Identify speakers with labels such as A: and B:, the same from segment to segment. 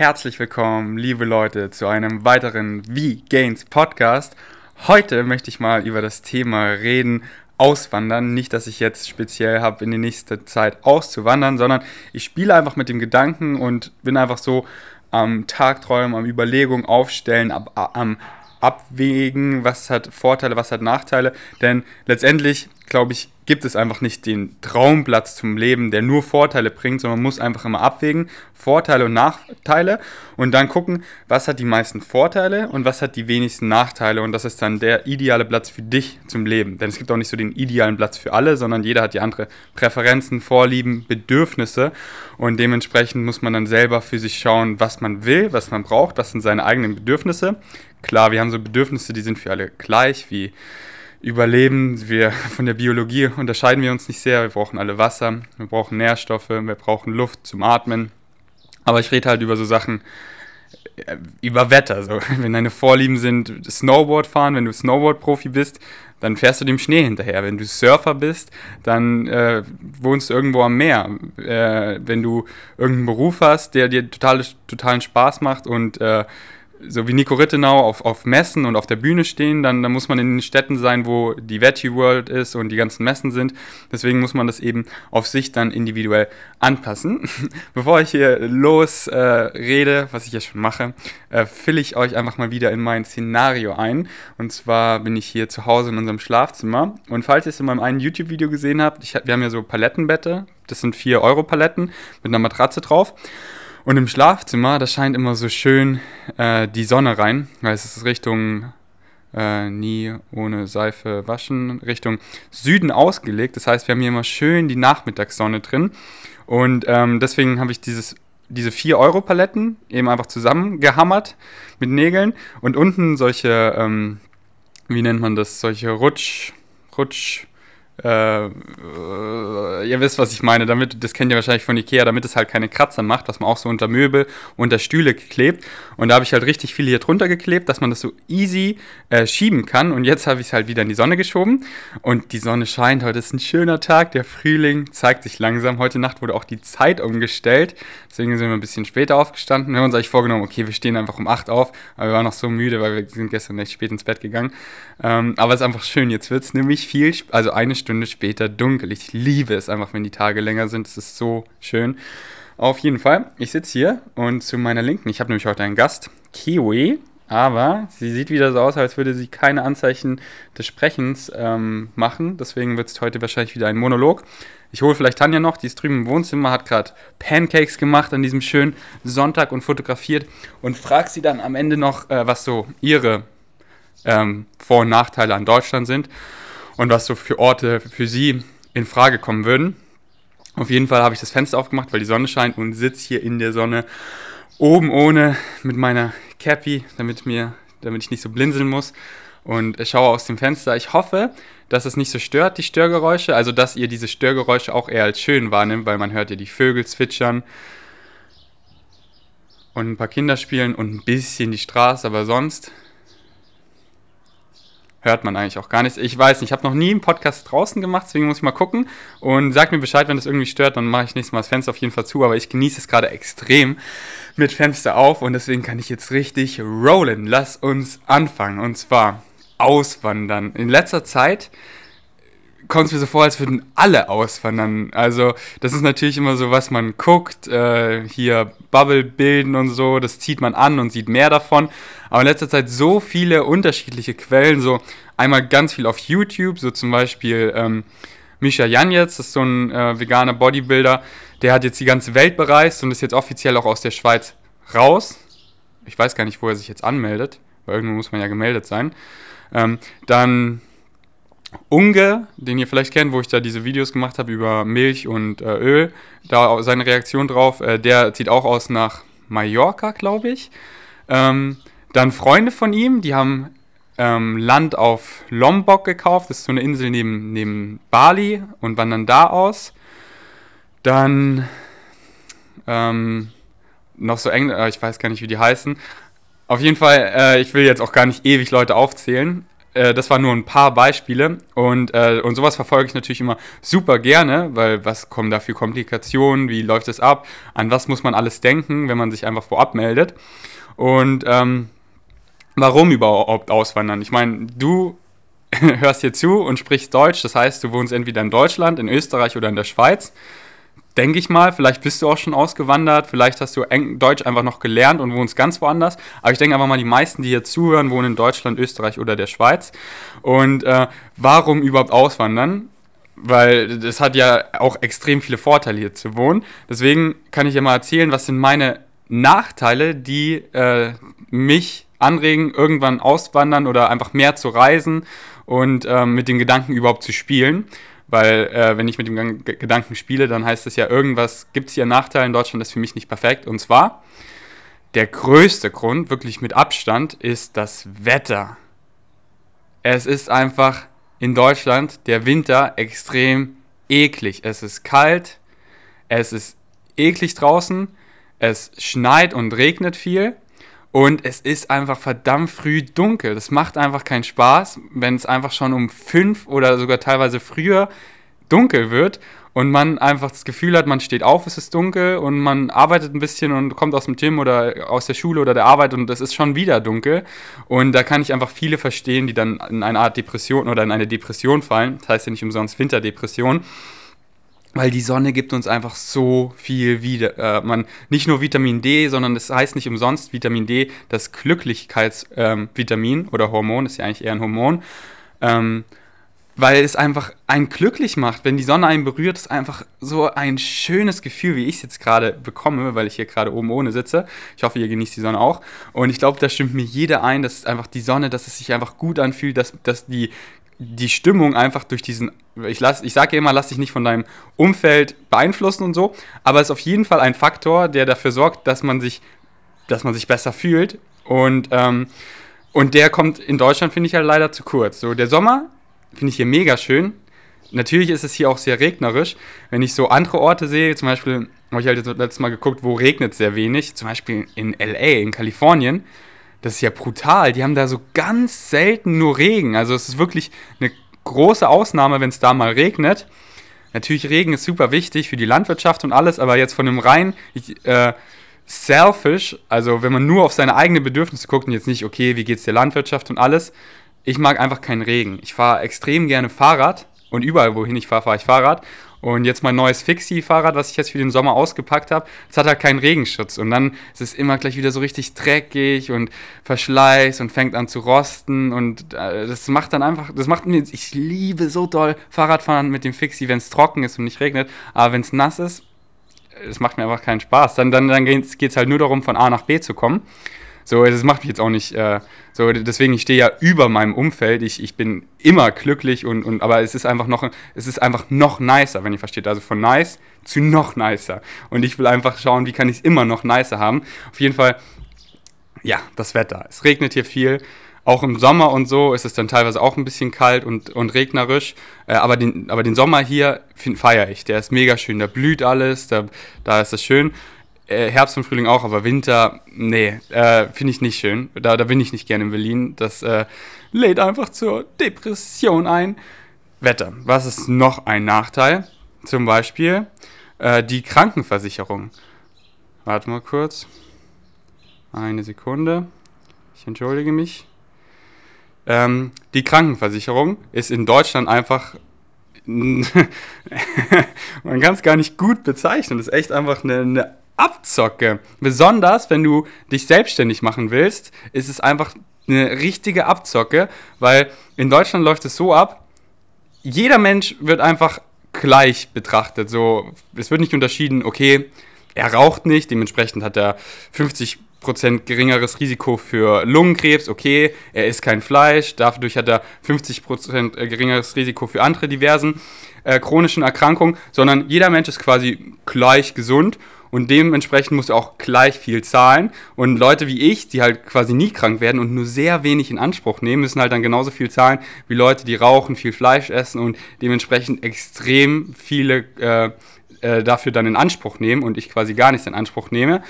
A: herzlich willkommen, liebe Leute, zu einem weiteren V-Gains Podcast. Heute möchte ich mal über das Thema reden, Auswandern. Nicht, dass ich jetzt speziell habe, in die nächste Zeit auszuwandern, sondern ich spiele einfach mit dem Gedanken und bin einfach so am Tagträumen, am Überlegungen aufstellen, ab, am abwägen, was hat Vorteile, was hat Nachteile. Denn letztendlich, glaube ich, gibt es einfach nicht den Traumplatz zum Leben, der nur Vorteile bringt, sondern man muss einfach immer abwägen, Vorteile und Nachteile und dann gucken, was hat die meisten Vorteile und was hat die wenigsten Nachteile und das ist dann der ideale Platz für dich zum Leben. Denn es gibt auch nicht so den idealen Platz für alle, sondern jeder hat die andere Präferenzen, Vorlieben, Bedürfnisse und dementsprechend muss man dann selber für sich schauen, was man will, was man braucht, was sind seine eigenen Bedürfnisse. Klar, wir haben so Bedürfnisse, die sind für alle gleich, wie Überleben. Wir, von der Biologie unterscheiden wir uns nicht sehr. Wir brauchen alle Wasser, wir brauchen Nährstoffe, wir brauchen Luft zum Atmen. Aber ich rede halt über so Sachen, äh, über Wetter. So. Wenn deine Vorlieben sind Snowboard fahren, wenn du Snowboard-Profi bist, dann fährst du dem Schnee hinterher. Wenn du Surfer bist, dann äh, wohnst du irgendwo am Meer. Äh, wenn du irgendeinen Beruf hast, der dir total, totalen Spaß macht und äh, so wie Nico Rittenau auf, auf Messen und auf der Bühne stehen, dann, dann muss man in den Städten sein, wo die Veggie World ist und die ganzen Messen sind. Deswegen muss man das eben auf sich dann individuell anpassen. Bevor ich hier los äh, was ich ja schon mache, äh, fülle ich euch einfach mal wieder in mein Szenario ein. Und zwar bin ich hier zu Hause in unserem Schlafzimmer. Und falls ihr es in meinem einen YouTube-Video gesehen habt, ich, wir haben ja so Palettenbette. Das sind 4 Euro Paletten mit einer Matratze drauf. Und im Schlafzimmer, da scheint immer so schön äh, die Sonne rein, weil es ist Richtung äh, nie ohne Seife waschen, Richtung Süden ausgelegt. Das heißt, wir haben hier immer schön die Nachmittagssonne drin. Und ähm, deswegen habe ich dieses, diese 4-Euro-Paletten eben einfach zusammengehammert mit Nägeln und unten solche, ähm, wie nennt man das, solche Rutsch, Rutsch, äh, ihr wisst, was ich meine, damit, das kennt ihr wahrscheinlich von Ikea, damit es halt keine Kratzer macht, was man auch so unter Möbel, unter Stühle klebt. Und da habe ich halt richtig viel hier drunter geklebt, dass man das so easy äh, schieben kann. Und jetzt habe ich es halt wieder in die Sonne geschoben. Und die Sonne scheint, heute ist ein schöner Tag, der Frühling zeigt sich langsam. Heute Nacht wurde auch die Zeit umgestellt, deswegen sind wir ein bisschen später aufgestanden. Wir haben uns eigentlich vorgenommen, okay, wir stehen einfach um 8 auf, aber wir waren noch so müde, weil wir sind gestern echt spät ins Bett gegangen. Ähm, aber es ist einfach schön, jetzt wird es nämlich viel, also eine Stunde später dunkel. Ich liebe es einfach, wenn die Tage länger sind. Es ist so schön. Auf jeden Fall, ich sitze hier und zu meiner Linken, ich habe nämlich heute einen Gast, Kiwi, aber sie sieht wieder so aus, als würde sie keine Anzeichen des Sprechens ähm, machen. Deswegen wird es heute wahrscheinlich wieder ein Monolog. Ich hole vielleicht Tanja noch, die ist drüben im Wohnzimmer, hat gerade Pancakes gemacht an diesem schönen Sonntag und fotografiert und frage sie dann am Ende noch, äh, was so ihre ähm, Vor- und Nachteile an Deutschland sind und was so für Orte für sie in Frage kommen würden. Auf jeden Fall habe ich das Fenster aufgemacht, weil die Sonne scheint und sitze hier in der Sonne oben ohne mit meiner Cappy, damit, mir, damit ich nicht so blinzeln muss und schaue aus dem Fenster. Ich hoffe, dass es nicht so stört, die Störgeräusche, also dass ihr diese Störgeräusche auch eher als schön wahrnimmt, weil man hört ja die Vögel zwitschern und ein paar Kinder spielen und ein bisschen die Straße, aber sonst hört man eigentlich auch gar nichts. Ich weiß nicht, ich habe noch nie einen Podcast draußen gemacht, deswegen muss ich mal gucken und sag mir Bescheid, wenn das irgendwie stört, dann mache ich nächstes Mal das Fenster auf jeden Fall zu, aber ich genieße es gerade extrem mit Fenster auf und deswegen kann ich jetzt richtig rollen. Lass uns anfangen und zwar auswandern. In letzter Zeit kommt es mir so vor, als würden alle auswandern. Also das ist natürlich immer so, was man guckt, äh, hier Bubble bilden und so, das zieht man an und sieht mehr davon. Aber in letzter Zeit so viele unterschiedliche Quellen, so einmal ganz viel auf YouTube, so zum Beispiel ähm, Misha Janetz, das ist so ein äh, veganer Bodybuilder, der hat jetzt die ganze Welt bereist und ist jetzt offiziell auch aus der Schweiz raus. Ich weiß gar nicht, wo er sich jetzt anmeldet, weil irgendwo muss man ja gemeldet sein. Ähm, dann Unge, den ihr vielleicht kennt, wo ich da diese Videos gemacht habe über Milch und äh, Öl, da seine Reaktion drauf, äh, der zieht auch aus nach Mallorca, glaube ich. Ähm, dann Freunde von ihm, die haben ähm, Land auf Lombok gekauft, das ist so eine Insel neben, neben Bali und wandern da aus. Dann ähm, noch so eng, äh, ich weiß gar nicht, wie die heißen. Auf jeden Fall, äh, ich will jetzt auch gar nicht ewig Leute aufzählen. äh, das waren nur ein paar Beispiele und, äh, und sowas verfolge ich natürlich immer super gerne, weil was kommen da für Komplikationen, wie läuft es ab, an was muss man alles denken, wenn man sich einfach vorab meldet und ähm, warum überhaupt auswandern? Ich meine, du hörst hier zu und sprichst Deutsch, das heißt, du wohnst entweder in Deutschland, in Österreich oder in der Schweiz denke ich mal. Vielleicht bist du auch schon ausgewandert, vielleicht hast du Deutsch einfach noch gelernt und wohnst ganz woanders. Aber ich denke einfach mal, die meisten, die hier zuhören, wohnen in Deutschland, Österreich oder der Schweiz. Und äh, warum überhaupt auswandern? Weil das hat ja auch extrem viele Vorteile hier zu wohnen. Deswegen kann ich ja mal erzählen, was sind meine Nachteile, die äh, mich anregen, irgendwann auswandern oder einfach mehr zu reisen und äh, mit den Gedanken überhaupt zu spielen. Weil äh, wenn ich mit dem Gedanken spiele, dann heißt es ja, irgendwas gibt es hier Nachteile in Deutschland, das ist für mich nicht perfekt. Und zwar, der größte Grund, wirklich mit Abstand, ist das Wetter. Es ist einfach in Deutschland der Winter extrem eklig. Es ist kalt, es ist eklig draußen, es schneit und regnet viel und es ist einfach verdammt früh dunkel. Das macht einfach keinen Spaß, wenn es einfach schon um fünf oder sogar teilweise früher dunkel wird und man einfach das Gefühl hat, man steht auf, es ist dunkel und man arbeitet ein bisschen und kommt aus dem Gym oder aus der Schule oder der Arbeit und es ist schon wieder dunkel. Und da kann ich einfach viele verstehen, die dann in eine Art Depression oder in eine Depression fallen. Das heißt ja nicht umsonst Winterdepression weil die Sonne gibt uns einfach so viel wieder. Äh, man, nicht nur Vitamin D, sondern es das heißt nicht umsonst Vitamin D, das Glücklichkeitsvitamin ähm, oder Hormon, ist ja eigentlich eher ein Hormon, ähm, weil es einfach einen glücklich macht. Wenn die Sonne einen berührt, ist einfach so ein schönes Gefühl, wie ich es jetzt gerade bekomme, weil ich hier gerade oben ohne sitze. Ich hoffe, ihr genießt die Sonne auch. Und ich glaube, da stimmt mir jeder ein, dass einfach die Sonne, dass es sich einfach gut anfühlt, dass, dass die die Stimmung einfach durch diesen, ich, ich sage ja immer, lass dich nicht von deinem Umfeld beeinflussen und so, aber es ist auf jeden Fall ein Faktor, der dafür sorgt, dass man sich, dass man sich besser fühlt und, ähm, und der kommt in Deutschland, finde ich halt leider zu kurz. So, der Sommer finde ich hier mega schön. Natürlich ist es hier auch sehr regnerisch. Wenn ich so andere Orte sehe, zum Beispiel habe ich halt letztes Mal geguckt, wo regnet sehr wenig, zum Beispiel in LA, in Kalifornien, das ist ja brutal. Die haben da so ganz selten nur Regen. Also es ist wirklich eine große Ausnahme, wenn es da mal regnet. Natürlich, Regen ist super wichtig für die Landwirtschaft und alles, aber jetzt von einem rein äh, selfish, also wenn man nur auf seine eigenen Bedürfnisse guckt und jetzt nicht, okay, wie geht es der Landwirtschaft und alles, ich mag einfach keinen Regen. Ich fahre extrem gerne Fahrrad und überall, wohin ich fahre, fahre ich Fahrrad. Und jetzt mein neues Fixie-Fahrrad, was ich jetzt für den Sommer ausgepackt habe, das hat halt keinen Regenschutz. Und dann ist es immer gleich wieder so richtig dreckig und Verschleiß und fängt an zu rosten. Und äh, das macht dann einfach, das macht mir, ich liebe so doll Fahrradfahren mit dem Fixie, wenn es trocken ist und nicht regnet. Aber wenn es nass ist, es macht mir einfach keinen Spaß. Dann, dann, dann geht es halt nur darum, von A nach B zu kommen. So, das macht mich jetzt auch nicht äh, so, deswegen, ich stehe ja über meinem Umfeld. Ich, ich bin immer glücklich und, und aber es ist einfach noch, es ist einfach noch nicer, wenn ihr versteht. Also von nice zu noch nicer. Und ich will einfach schauen, wie kann ich es immer noch nicer haben. Auf jeden Fall, ja, das Wetter. Es regnet hier viel. Auch im Sommer und so ist es dann teilweise auch ein bisschen kalt und, und regnerisch. Äh, aber, den, aber den Sommer hier feiere ich. Der ist mega schön. Da blüht alles, da, da ist es schön. Äh, Herbst und Frühling auch, aber Winter, nee, äh, finde ich nicht schön. Da, da bin ich nicht gerne in Berlin. Das äh, lädt einfach zur Depression ein. Wetter. Was ist noch ein Nachteil? Zum Beispiel äh, die Krankenversicherung. Warte mal kurz. Eine Sekunde. Ich entschuldige mich. Ähm, die Krankenversicherung ist in Deutschland einfach man kann es gar nicht gut bezeichnen. Das ist echt einfach eine, eine abzocke. Besonders, wenn du dich selbstständig machen willst, ist es einfach eine richtige Abzocke, weil in Deutschland läuft es so ab, jeder Mensch wird einfach gleich betrachtet. So, es wird nicht unterschieden, okay, er raucht nicht, dementsprechend hat er 50% geringeres Risiko für Lungenkrebs, okay, er isst kein Fleisch, dadurch hat er 50% geringeres Risiko für andere diversen äh, chronischen Erkrankungen, sondern jeder Mensch ist quasi gleich gesund und dementsprechend musst du auch gleich viel zahlen. Und Leute wie ich, die halt quasi nie krank werden und nur sehr wenig in Anspruch nehmen, müssen halt dann genauso viel zahlen wie Leute, die rauchen, viel Fleisch essen und dementsprechend extrem viele, äh, äh, dafür dann in Anspruch nehmen und ich quasi gar nichts in Anspruch nehme.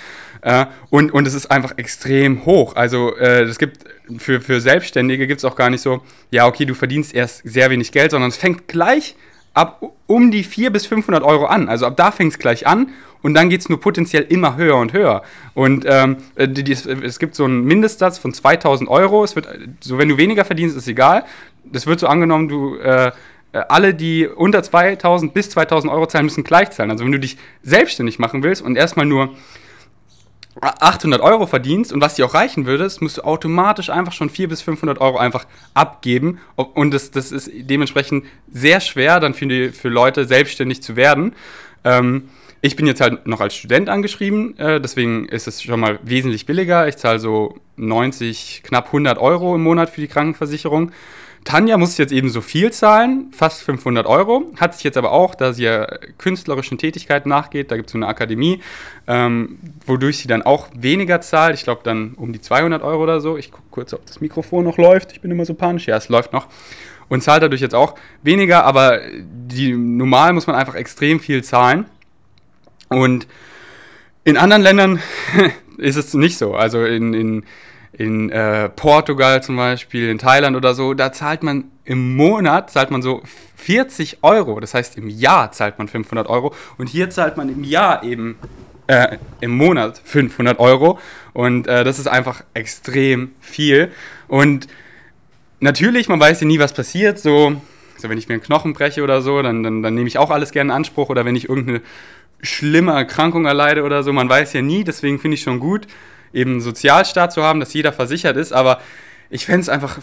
A: Äh, und, und es ist einfach extrem hoch. Also äh, es gibt für, für Selbstständige gibt es auch gar nicht so, ja, okay, du verdienst erst sehr wenig Geld, sondern es fängt gleich ab um die 400 bis 500 Euro an. Also ab da fängt es gleich an und dann geht es nur potenziell immer höher und höher. Und ähm, äh, die, die, es gibt so einen Mindestsatz von 2000 Euro. Es wird, so wenn du weniger verdienst, ist egal. Das wird so angenommen, du äh, äh alle, die unter 2000 bis 2000 Euro zahlen, müssen gleich zahlen. Also wenn du dich selbstständig machen willst und erstmal nur 800 Euro verdienst und was dir auch reichen würdest, musst du automatisch einfach schon 400 bis 500 Euro einfach abgeben. Und das, das ist dementsprechend sehr schwer, dann für, die, für Leute selbstständig zu werden. Ähm, ich bin jetzt halt noch als Student angeschrieben, äh, deswegen ist es schon mal wesentlich billiger. Ich zahle so 90, knapp 100 Euro im Monat für die Krankenversicherung. Tanja muss jetzt eben so viel zahlen, fast 500 Euro, hat sich jetzt aber auch, da sie ja künstlerischen Tätigkeiten nachgeht, da gibt es so eine Akademie, ähm, wodurch sie dann auch weniger zahlt, ich glaube dann um die 200 Euro oder so. Ich gucke kurz, ob das Mikrofon noch läuft, ich bin immer so panisch, ja, es läuft noch. Und zahlt dadurch jetzt auch weniger, aber die, normal muss man einfach extrem viel zahlen. Und in anderen Ländern ist es nicht so. Also in, in, in äh, Portugal zum Beispiel, in Thailand oder so, da zahlt man im Monat, zahlt man so 40 Euro. Das heißt, im Jahr zahlt man 500 Euro. Und hier zahlt man im Jahr eben äh, im Monat 500 Euro. Und äh, das ist einfach extrem viel. Und natürlich, man weiß ja nie, was passiert. So, so wenn ich mir einen Knochen breche oder so, dann, dann, dann nehme ich auch alles gerne in Anspruch. Oder wenn ich irgendeine schlimme Erkrankung erleide oder so. Man weiß ja nie, deswegen finde ich schon gut, eben einen Sozialstaat zu haben, dass jeder versichert ist. Aber ich fände es einfach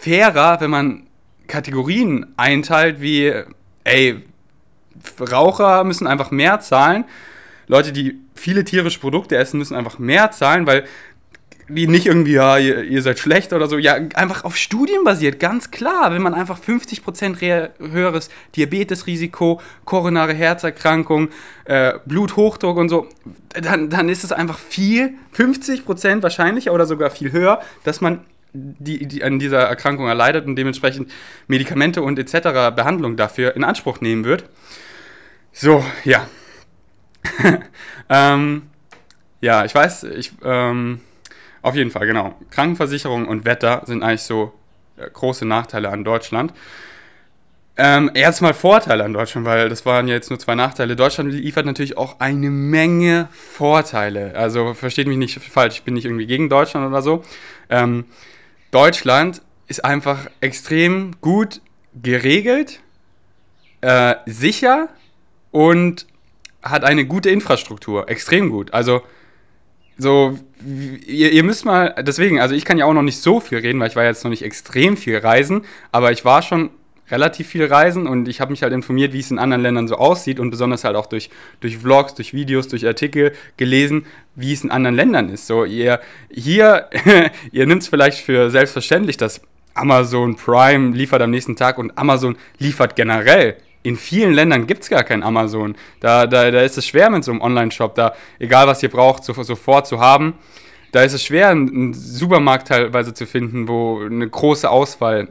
A: fairer, wenn man Kategorien einteilt wie, ey, Raucher müssen einfach mehr zahlen. Leute, die viele tierische Produkte essen, müssen einfach mehr zahlen, weil die nicht irgendwie, ja, ihr, ihr, seid schlecht oder so, ja, einfach auf Studien basiert, ganz klar. Wenn man einfach 50% höheres Diabetesrisiko, koronare Herzerkrankung, äh, Bluthochdruck und so, dann, dann ist es einfach viel, 50% wahrscheinlicher oder sogar viel höher, dass man die, die an dieser Erkrankung erleidet und dementsprechend Medikamente und etc. Behandlung dafür in Anspruch nehmen wird. So, ja. ähm, ja, ich weiß, ich, ähm, auf jeden Fall, genau. Krankenversicherung und Wetter sind eigentlich so äh, große Nachteile an Deutschland. Ähm, erstmal Vorteile an Deutschland, weil das waren ja jetzt nur zwei Nachteile. Deutschland liefert natürlich auch eine Menge Vorteile. Also versteht mich nicht falsch, ich bin nicht irgendwie gegen Deutschland oder so. Ähm, Deutschland ist einfach extrem gut geregelt, äh, sicher und hat eine gute Infrastruktur. Extrem gut. Also so, ihr, ihr, müsst mal, deswegen, also ich kann ja auch noch nicht so viel reden, weil ich war jetzt noch nicht extrem viel reisen, aber ich war schon relativ viel reisen und ich habe mich halt informiert, wie es in anderen Ländern so aussieht und besonders halt auch durch, durch Vlogs, durch Videos, durch Artikel gelesen, wie es in anderen Ländern ist. So, ihr hier, ihr nimmt es vielleicht für selbstverständlich, dass Amazon Prime liefert am nächsten Tag und Amazon liefert generell in vielen Ländern gibt es gar kein Amazon. Da, da, da ist es schwer mit so einem Online-Shop, da egal was ihr braucht, so, sofort zu haben. Da ist es schwer, einen Supermarkt teilweise zu finden, wo eine große Auswahl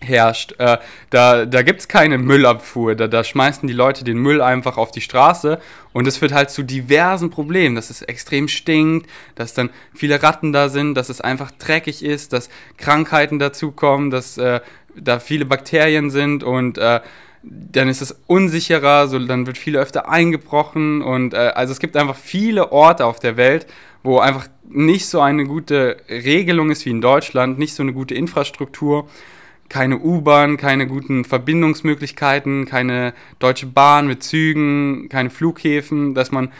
A: herrscht. Äh, da da gibt es keine Müllabfuhr. Da, da schmeißen die Leute den Müll einfach auf die Straße und es führt halt zu diversen Problemen, dass es extrem stinkt, dass dann viele Ratten da sind, dass es einfach dreckig ist, dass Krankheiten dazukommen, dass äh, da viele Bakterien sind und äh, dann ist es unsicherer, so, dann wird viel öfter eingebrochen und äh, also es gibt einfach viele Orte auf der Welt, wo einfach nicht so eine gute Regelung ist wie in Deutschland, nicht so eine gute Infrastruktur, keine U-Bahn, keine guten Verbindungsmöglichkeiten, keine deutsche Bahn mit Zügen, keine Flughäfen, dass man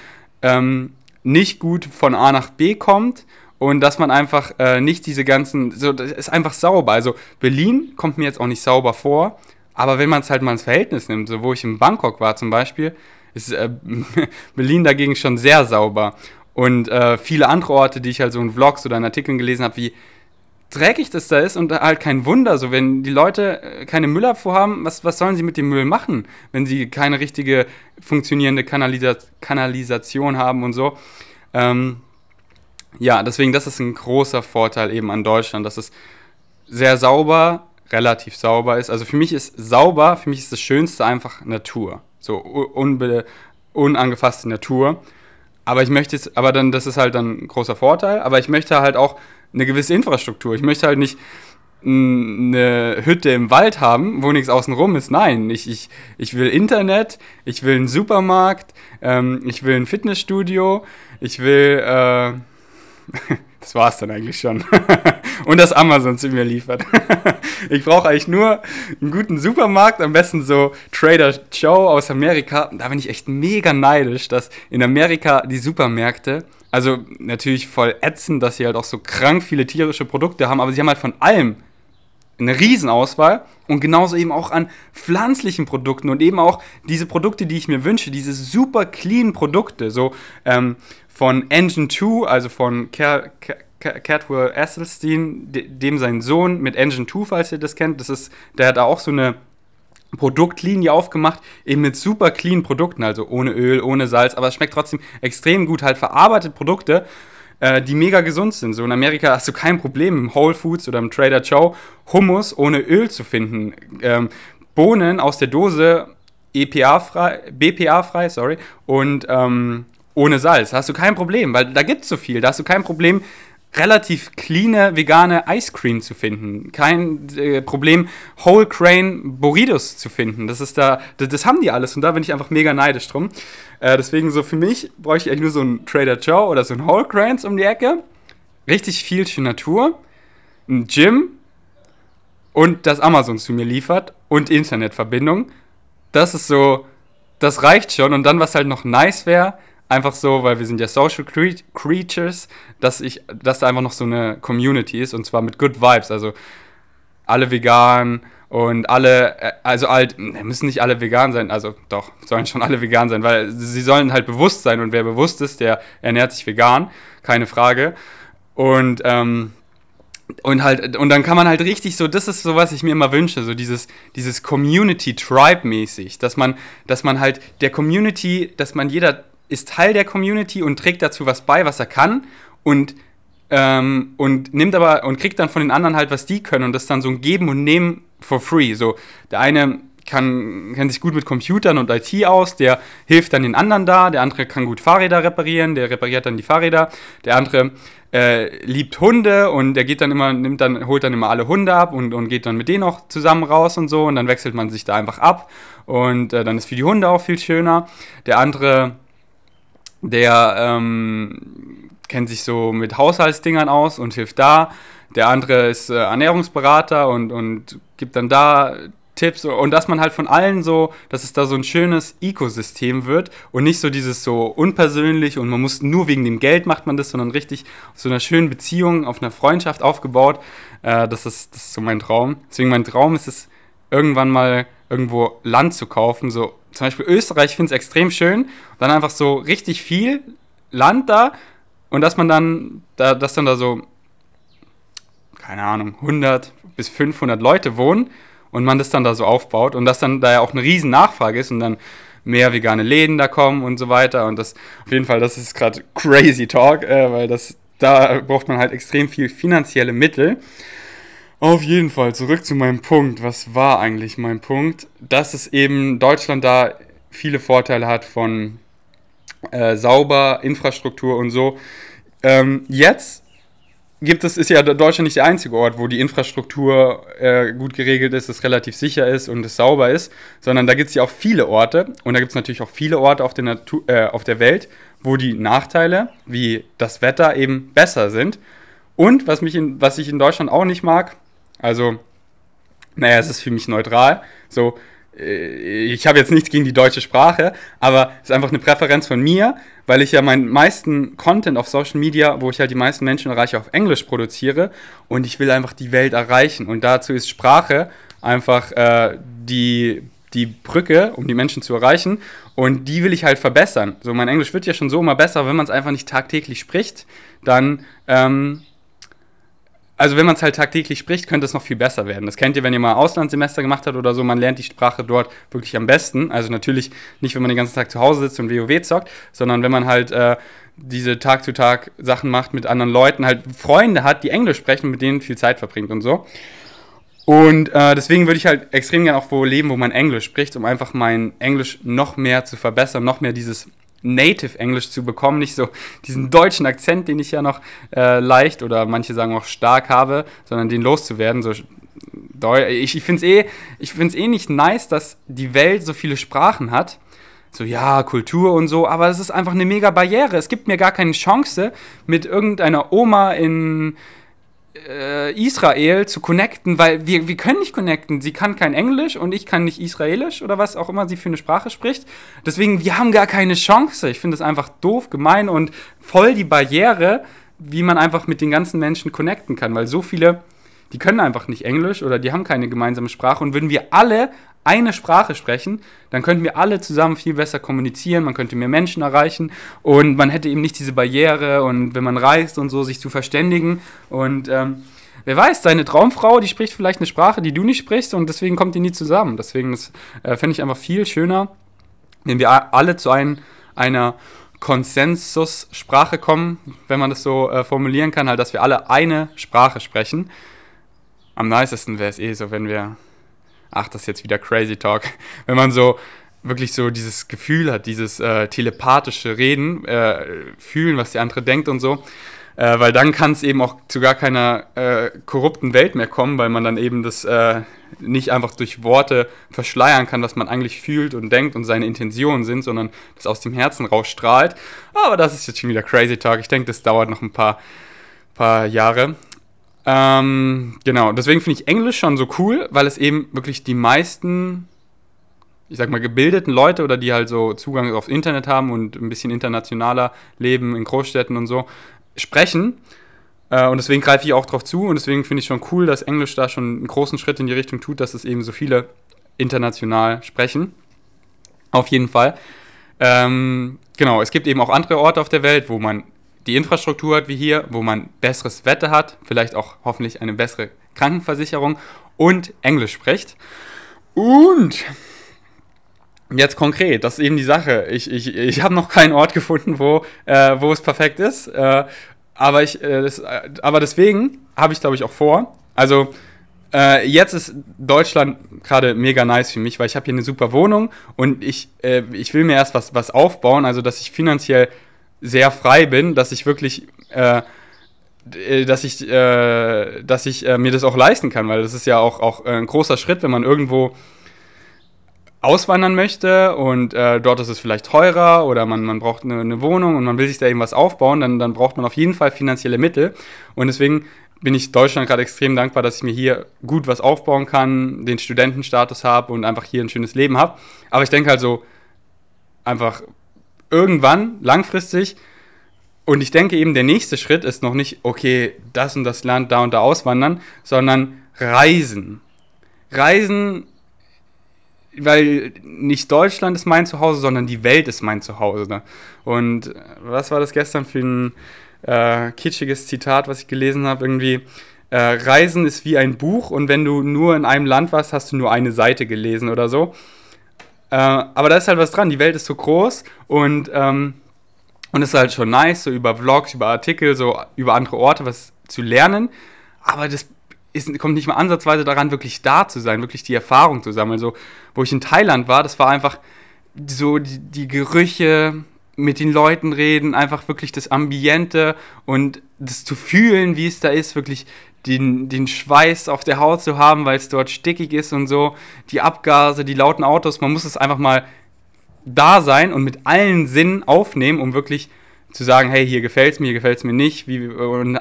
A: ähm, nicht gut von A nach B kommt und dass man einfach äh, nicht diese ganzen, so, das ist einfach sauber. Also Berlin kommt mir jetzt auch nicht sauber vor, aber wenn man es halt mal ins Verhältnis nimmt, so wo ich in Bangkok war zum Beispiel, ist äh, Berlin dagegen schon sehr sauber. Und äh, viele andere Orte, die ich halt so in Vlogs oder in Artikeln gelesen habe, wie dreckig das da ist und halt kein Wunder, so wenn die Leute äh, keine Müllabfuhr haben, was, was sollen sie mit dem Müll machen, wenn sie keine richtige funktionierende Kanalisa Kanalisation haben und so. Ähm, ja, deswegen, das ist ein großer Vorteil eben an Deutschland, dass es sehr sauber relativ sauber ist. Also für mich ist sauber, für mich ist das Schönste einfach Natur. so unbe unangefasste Natur. Aber ich möchte es, aber dann, das ist halt dann ein großer Vorteil, aber ich möchte halt auch eine gewisse Infrastruktur. Ich möchte halt nicht eine Hütte im Wald haben, wo nichts außenrum ist. Nein, ich, ich, ich will Internet, ich will einen Supermarkt, ähm, ich will ein Fitnessstudio, ich will, äh, das war's dann eigentlich schon. Und das Amazon zu mir liefert. ich brauche eigentlich nur einen guten Supermarkt, am besten so Trader Joe aus Amerika. Da bin ich echt mega neidisch, dass in Amerika die Supermärkte also natürlich voll ätzend, dass sie halt auch so krank viele tierische Produkte haben, aber sie haben halt von allem eine Riesenauswahl und genauso eben auch an pflanzlichen Produkten und eben auch diese Produkte, die ich mir wünsche, diese super clean Produkte, so ähm, von Engine 2, also von Car Catwell Esselstein, dem sein Sohn mit Engine 2, falls ihr das kennt, das ist, der hat da auch so eine Produktlinie aufgemacht, eben mit super clean Produkten, also ohne Öl, ohne Salz, aber es schmeckt trotzdem extrem gut, halt verarbeitete Produkte äh, die mega gesund sind. So in Amerika hast du kein Problem im Whole Foods oder im Trader Joe Hummus ohne Öl zu finden. Ähm, Bohnen aus der Dose EPA-frei, BPA-frei, sorry, und ähm, ohne Salz. Da hast du kein Problem, weil da gibt es so viel. Da hast du kein Problem, relativ cleane vegane Ice Cream zu finden. Kein äh, Problem, Whole Grain Burritos zu finden. Das ist da, das, das, haben die alles und da bin ich einfach mega neidisch drum. Äh, deswegen so für mich bräuchte ich eigentlich nur so ein Trader Joe oder so ein Whole Grains um die Ecke. Richtig viel für Natur, ein Gym und das Amazon zu mir liefert und Internetverbindung. Das ist so, das reicht schon und dann was halt noch nice wäre, einfach so, weil wir sind ja Social Creatures, dass ich, dass da einfach noch so eine Community ist und zwar mit Good Vibes, also alle vegan und alle, äh, also halt, müssen nicht alle vegan sein, also doch, sollen schon alle vegan sein, weil sie sollen halt bewusst sein und wer bewusst ist, der ernährt sich vegan, keine Frage. Und, ähm, und halt, und dann kann man halt richtig so, das ist so, was ich mir immer wünsche, so dieses, dieses Community-Tribe-mäßig, dass man, dass man halt der Community, dass man jeder ist Teil der Community und trägt dazu was bei, was er kann und, ähm, und nimmt aber und kriegt dann von den anderen halt, was die können und das ist dann so ein Geben und Nehmen for free. So, der eine kann, kennt sich gut mit Computern und IT aus, der hilft dann den anderen da, der andere kann gut Fahrräder reparieren, der repariert dann die Fahrräder, der andere äh, liebt Hunde und der geht dann immer, nimmt dann, holt dann immer alle Hunde ab und, und geht dann mit denen auch zusammen raus und so und dann wechselt man sich da einfach ab und äh, dann ist für die Hunde auch viel schöner. Der andere der ähm, kennt sich so mit Haushaltsdingern aus und hilft da. Der andere ist äh, Ernährungsberater und, und gibt dann da Tipps und dass man halt von allen so, dass es da so ein schönes Ökosystem wird und nicht so dieses so unpersönlich und man muss nur wegen dem Geld macht man das, sondern richtig auf so einer schönen Beziehung, auf einer Freundschaft aufgebaut. Äh, das, ist, das ist so mein Traum. Deswegen mein Traum ist es, irgendwann mal irgendwo Land zu kaufen, so zum Beispiel Österreich, ich finde es extrem schön. Dann einfach so richtig viel Land da und dass man dann, da, dass dann da so, keine Ahnung, 100 bis 500 Leute wohnen und man das dann da so aufbaut und dass dann da ja auch eine riesen Nachfrage ist und dann mehr vegane Läden da kommen und so weiter und das, auf jeden Fall, das ist gerade crazy Talk, äh, weil das, da braucht man halt extrem viel finanzielle Mittel. Auf jeden Fall, zurück zu meinem Punkt. Was war eigentlich mein Punkt? Dass es eben Deutschland da viele Vorteile hat von äh, sauber, Infrastruktur und so. Ähm, jetzt gibt es, ist ja Deutschland nicht der einzige Ort, wo die Infrastruktur äh, gut geregelt ist, es relativ sicher ist und es sauber ist, sondern da gibt es ja auch viele Orte und da gibt es natürlich auch viele Orte auf der, Natur, äh, auf der Welt, wo die Nachteile, wie das Wetter, eben besser sind. Und was, mich in, was ich in Deutschland auch nicht mag, also, naja, es ist für mich neutral. So, äh, ich habe jetzt nichts gegen die deutsche Sprache, aber es ist einfach eine Präferenz von mir, weil ich ja meinen meisten Content auf Social Media, wo ich halt die meisten Menschen erreiche, auf Englisch produziere und ich will einfach die Welt erreichen. Und dazu ist Sprache einfach äh, die, die Brücke, um die Menschen zu erreichen. Und die will ich halt verbessern. So, mein Englisch wird ja schon so immer besser, wenn man es einfach nicht tagtäglich spricht, dann ähm, also wenn man es halt tagtäglich spricht, könnte es noch viel besser werden. Das kennt ihr, wenn ihr mal Auslandssemester gemacht habt oder so, man lernt die Sprache dort wirklich am besten. Also natürlich nicht, wenn man den ganzen Tag zu Hause sitzt und WoW zockt, sondern wenn man halt äh, diese Tag-zu-Tag Sachen macht mit anderen Leuten, halt Freunde hat, die Englisch sprechen, mit denen viel Zeit verbringt und so. Und äh, deswegen würde ich halt extrem gerne auch wo leben, wo man Englisch spricht, um einfach mein Englisch noch mehr zu verbessern, noch mehr dieses Native Englisch zu bekommen, nicht so diesen deutschen Akzent, den ich ja noch äh, leicht oder manche sagen auch stark habe, sondern den loszuwerden. So, ich ich finde es eh, eh nicht nice, dass die Welt so viele Sprachen hat. So, ja, Kultur und so, aber es ist einfach eine mega Barriere. Es gibt mir gar keine Chance, mit irgendeiner Oma in, äh, Israel zu connecten, weil wir, wir können nicht connecten. Sie kann kein Englisch und ich kann nicht Israelisch oder was auch immer sie für eine Sprache spricht. Deswegen, wir haben gar keine Chance. Ich finde es einfach doof, gemein und voll die Barriere, wie man einfach mit den ganzen Menschen connecten kann, weil so viele, die können einfach nicht Englisch oder die haben keine gemeinsame Sprache und würden wir alle eine Sprache sprechen, dann könnten wir alle zusammen viel besser kommunizieren, man könnte mehr Menschen erreichen und man hätte eben nicht diese Barriere und wenn man reist und so, sich zu verständigen und ähm, wer weiß, deine Traumfrau, die spricht vielleicht eine Sprache, die du nicht sprichst und deswegen kommt die nie zusammen. Deswegen äh, fände ich einfach viel schöner, wenn wir alle zu ein, einer Konsensussprache kommen, wenn man das so äh, formulieren kann, halt, dass wir alle eine Sprache sprechen. Am nicesten wäre es eh so, wenn wir ach, das ist jetzt wieder Crazy Talk, wenn man so wirklich so dieses Gefühl hat, dieses äh, telepathische Reden, äh, fühlen, was der andere denkt und so. Äh, weil dann kann es eben auch zu gar keiner äh, korrupten Welt mehr kommen, weil man dann eben das äh, nicht einfach durch Worte verschleiern kann, was man eigentlich fühlt und denkt und seine Intentionen sind, sondern das aus dem Herzen rausstrahlt. Aber das ist jetzt schon wieder Crazy Talk. Ich denke, das dauert noch ein paar, paar Jahre. Ähm, genau, deswegen finde ich Englisch schon so cool, weil es eben wirklich die meisten, ich sag mal, gebildeten Leute oder die halt so Zugang aufs Internet haben und ein bisschen internationaler leben in Großstädten und so, sprechen. Äh, und deswegen greife ich auch drauf zu und deswegen finde ich schon cool, dass Englisch da schon einen großen Schritt in die Richtung tut, dass es eben so viele international sprechen. Auf jeden Fall. Ähm, genau, es gibt eben auch andere Orte auf der Welt, wo man die Infrastruktur hat wie hier, wo man besseres Wetter hat, vielleicht auch hoffentlich eine bessere Krankenversicherung und Englisch spricht. Und jetzt konkret, das ist eben die Sache. Ich, ich, ich habe noch keinen Ort gefunden, wo, äh, wo es perfekt ist. Äh, aber, ich, äh, das, äh, aber deswegen habe ich, glaube ich, auch vor. Also äh, jetzt ist Deutschland gerade mega nice für mich, weil ich habe hier eine super Wohnung und ich, äh, ich will mir erst was, was aufbauen, also dass ich finanziell sehr frei bin, dass ich wirklich, äh, äh, dass ich, äh, dass ich äh, mir das auch leisten kann, weil das ist ja auch, auch ein großer Schritt, wenn man irgendwo auswandern möchte und äh, dort ist es vielleicht teurer oder man, man braucht eine, eine, Wohnung und man will sich da irgendwas aufbauen, dann, dann braucht man auf jeden Fall finanzielle Mittel. Und deswegen bin ich Deutschland gerade extrem dankbar, dass ich mir hier gut was aufbauen kann, den Studentenstatus habe und einfach hier ein schönes Leben habe. Aber ich denke halt so, einfach irgendwann, langfristig, und ich denke eben, der nächste Schritt ist noch nicht, okay, das und das Land da und da auswandern, sondern reisen. Reisen, weil nicht Deutschland ist mein Zuhause, sondern die Welt ist mein Zuhause. Und was war das gestern für ein äh, kitschiges Zitat, was ich gelesen habe? Irgendwie, äh, Reisen ist wie ein Buch und wenn du nur in einem Land warst, hast du nur eine Seite gelesen oder so. Äh, aber da ist halt was dran. Die Welt ist so groß und, ähm, und es ist halt schon nice, so über Vlogs, über Artikel, so über andere Orte was zu lernen. Aber das ist, kommt nicht mal ansatzweise daran, wirklich da zu sein, wirklich die Erfahrung zu sammeln. So, wo ich in Thailand war, das war einfach so die, die Gerüche, mit den Leuten reden, einfach wirklich das Ambiente und das zu fühlen, wie es da ist, wirklich den, den Schweiß auf der Haut zu haben, weil es dort stickig ist und so, die Abgase, die lauten Autos, man muss es einfach mal da sein und mit allen Sinnen aufnehmen, um wirklich zu sagen, hey, hier gefällt es mir, hier gefällt es mir nicht, wie,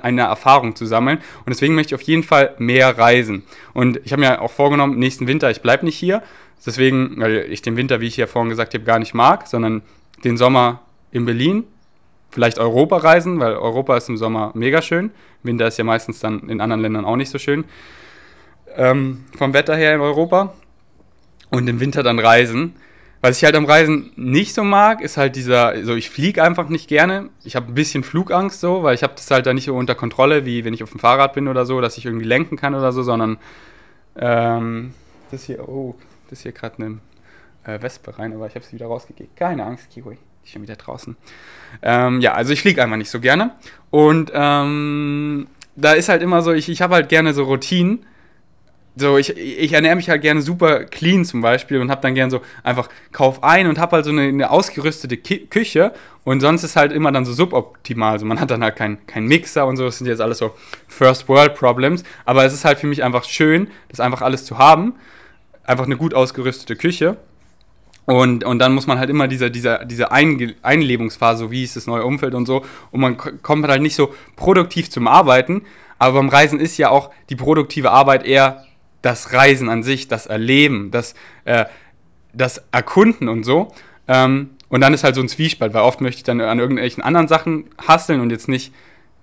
A: eine Erfahrung zu sammeln. Und deswegen möchte ich auf jeden Fall mehr reisen. Und ich habe mir auch vorgenommen, nächsten Winter, ich bleibe nicht hier. Deswegen, weil ich den Winter, wie ich ja vorhin gesagt habe, gar nicht mag, sondern den Sommer in Berlin vielleicht Europa reisen, weil Europa ist im Sommer mega schön. Winter ist ja meistens dann in anderen Ländern auch nicht so schön. Ähm, vom Wetter her in Europa. Und im Winter dann reisen. Was ich halt am Reisen nicht so mag, ist halt dieser, also ich fliege einfach nicht gerne. Ich habe ein bisschen Flugangst so, weil ich habe das halt da nicht so unter Kontrolle, wie wenn ich auf dem Fahrrad bin oder so, dass ich irgendwie lenken kann oder so, sondern ähm, das hier, oh, das hier gerade eine äh, Wespe rein, aber ich habe sie wieder rausgekickt. Keine Angst, Kiwi. Schon wieder draußen. Ähm, ja, also ich fliege einfach nicht so gerne. Und ähm, da ist halt immer so, ich, ich habe halt gerne so Routinen. so, ich, ich ernähre mich halt gerne super clean zum Beispiel und habe dann gerne so einfach Kauf ein und habe halt so eine, eine ausgerüstete Ki Küche und sonst ist halt immer dann so suboptimal. Also man hat dann halt keinen kein Mixer und so, das sind jetzt alles so First World Problems, aber es ist halt für mich einfach schön, das einfach alles zu haben. Einfach eine gut ausgerüstete Küche. Und, und dann muss man halt immer diese, diese, diese Einlebungsphase, so wie ist das neue Umfeld und so, und man kommt halt nicht so produktiv zum Arbeiten, aber beim Reisen ist ja auch die produktive Arbeit eher das Reisen an sich, das Erleben, das, äh, das Erkunden und so. Ähm, und dann ist halt so ein Zwiespalt, weil oft möchte ich dann an irgendwelchen anderen Sachen hasseln und jetzt nicht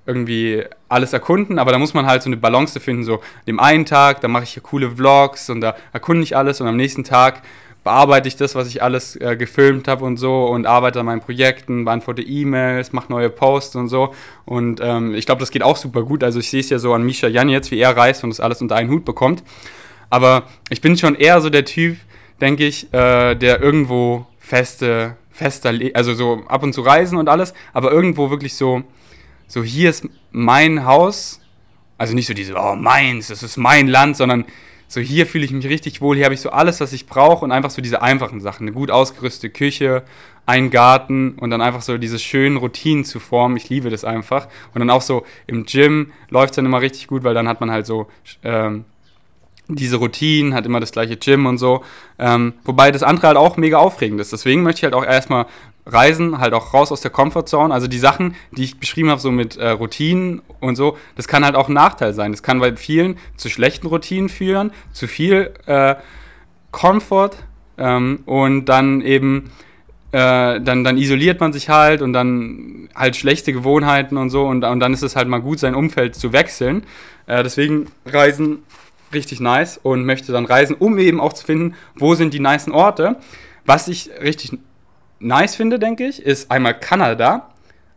A: irgendwie alles erkunden, aber da muss man halt so eine Balance finden, so dem einen Tag, da mache ich hier coole Vlogs und da erkunde ich alles und am nächsten Tag bearbeite ich das, was ich alles äh, gefilmt habe und so und arbeite an meinen Projekten, beantworte E-Mails, mache neue Posts und so. Und ähm, ich glaube, das geht auch super gut. Also ich sehe es ja so an Misha Jan jetzt, wie er reist und das alles unter einen Hut bekommt. Aber ich bin schon eher so der Typ, denke ich, äh, der irgendwo feste, fester, also so ab und zu reisen und alles, aber irgendwo wirklich so, so hier ist mein Haus. Also nicht so diese, oh meins, das ist mein Land, sondern so hier fühle ich mich richtig wohl, hier habe ich so alles, was ich brauche und einfach so diese einfachen Sachen. Eine gut ausgerüstete Küche, ein Garten und dann einfach so diese schönen Routinen zu formen. Ich liebe das einfach. Und dann auch so im Gym läuft es dann immer richtig gut, weil dann hat man halt so ähm, diese Routinen, hat immer das gleiche Gym und so. Ähm, wobei das andere halt auch mega aufregend ist. Deswegen möchte ich halt auch erstmal Reisen, halt auch raus aus der Comfortzone. Also die Sachen, die ich beschrieben habe, so mit äh, Routinen und so, das kann halt auch ein Nachteil sein. Das kann bei vielen zu schlechten Routinen führen, zu viel äh, Comfort ähm, und dann eben, äh, dann, dann isoliert man sich halt und dann halt schlechte Gewohnheiten und so und, und dann ist es halt mal gut, sein Umfeld zu wechseln. Äh, deswegen Reisen richtig nice und möchte dann reisen, um eben auch zu finden, wo sind die nicen Orte. Was ich richtig nice finde, denke ich, ist einmal Kanada.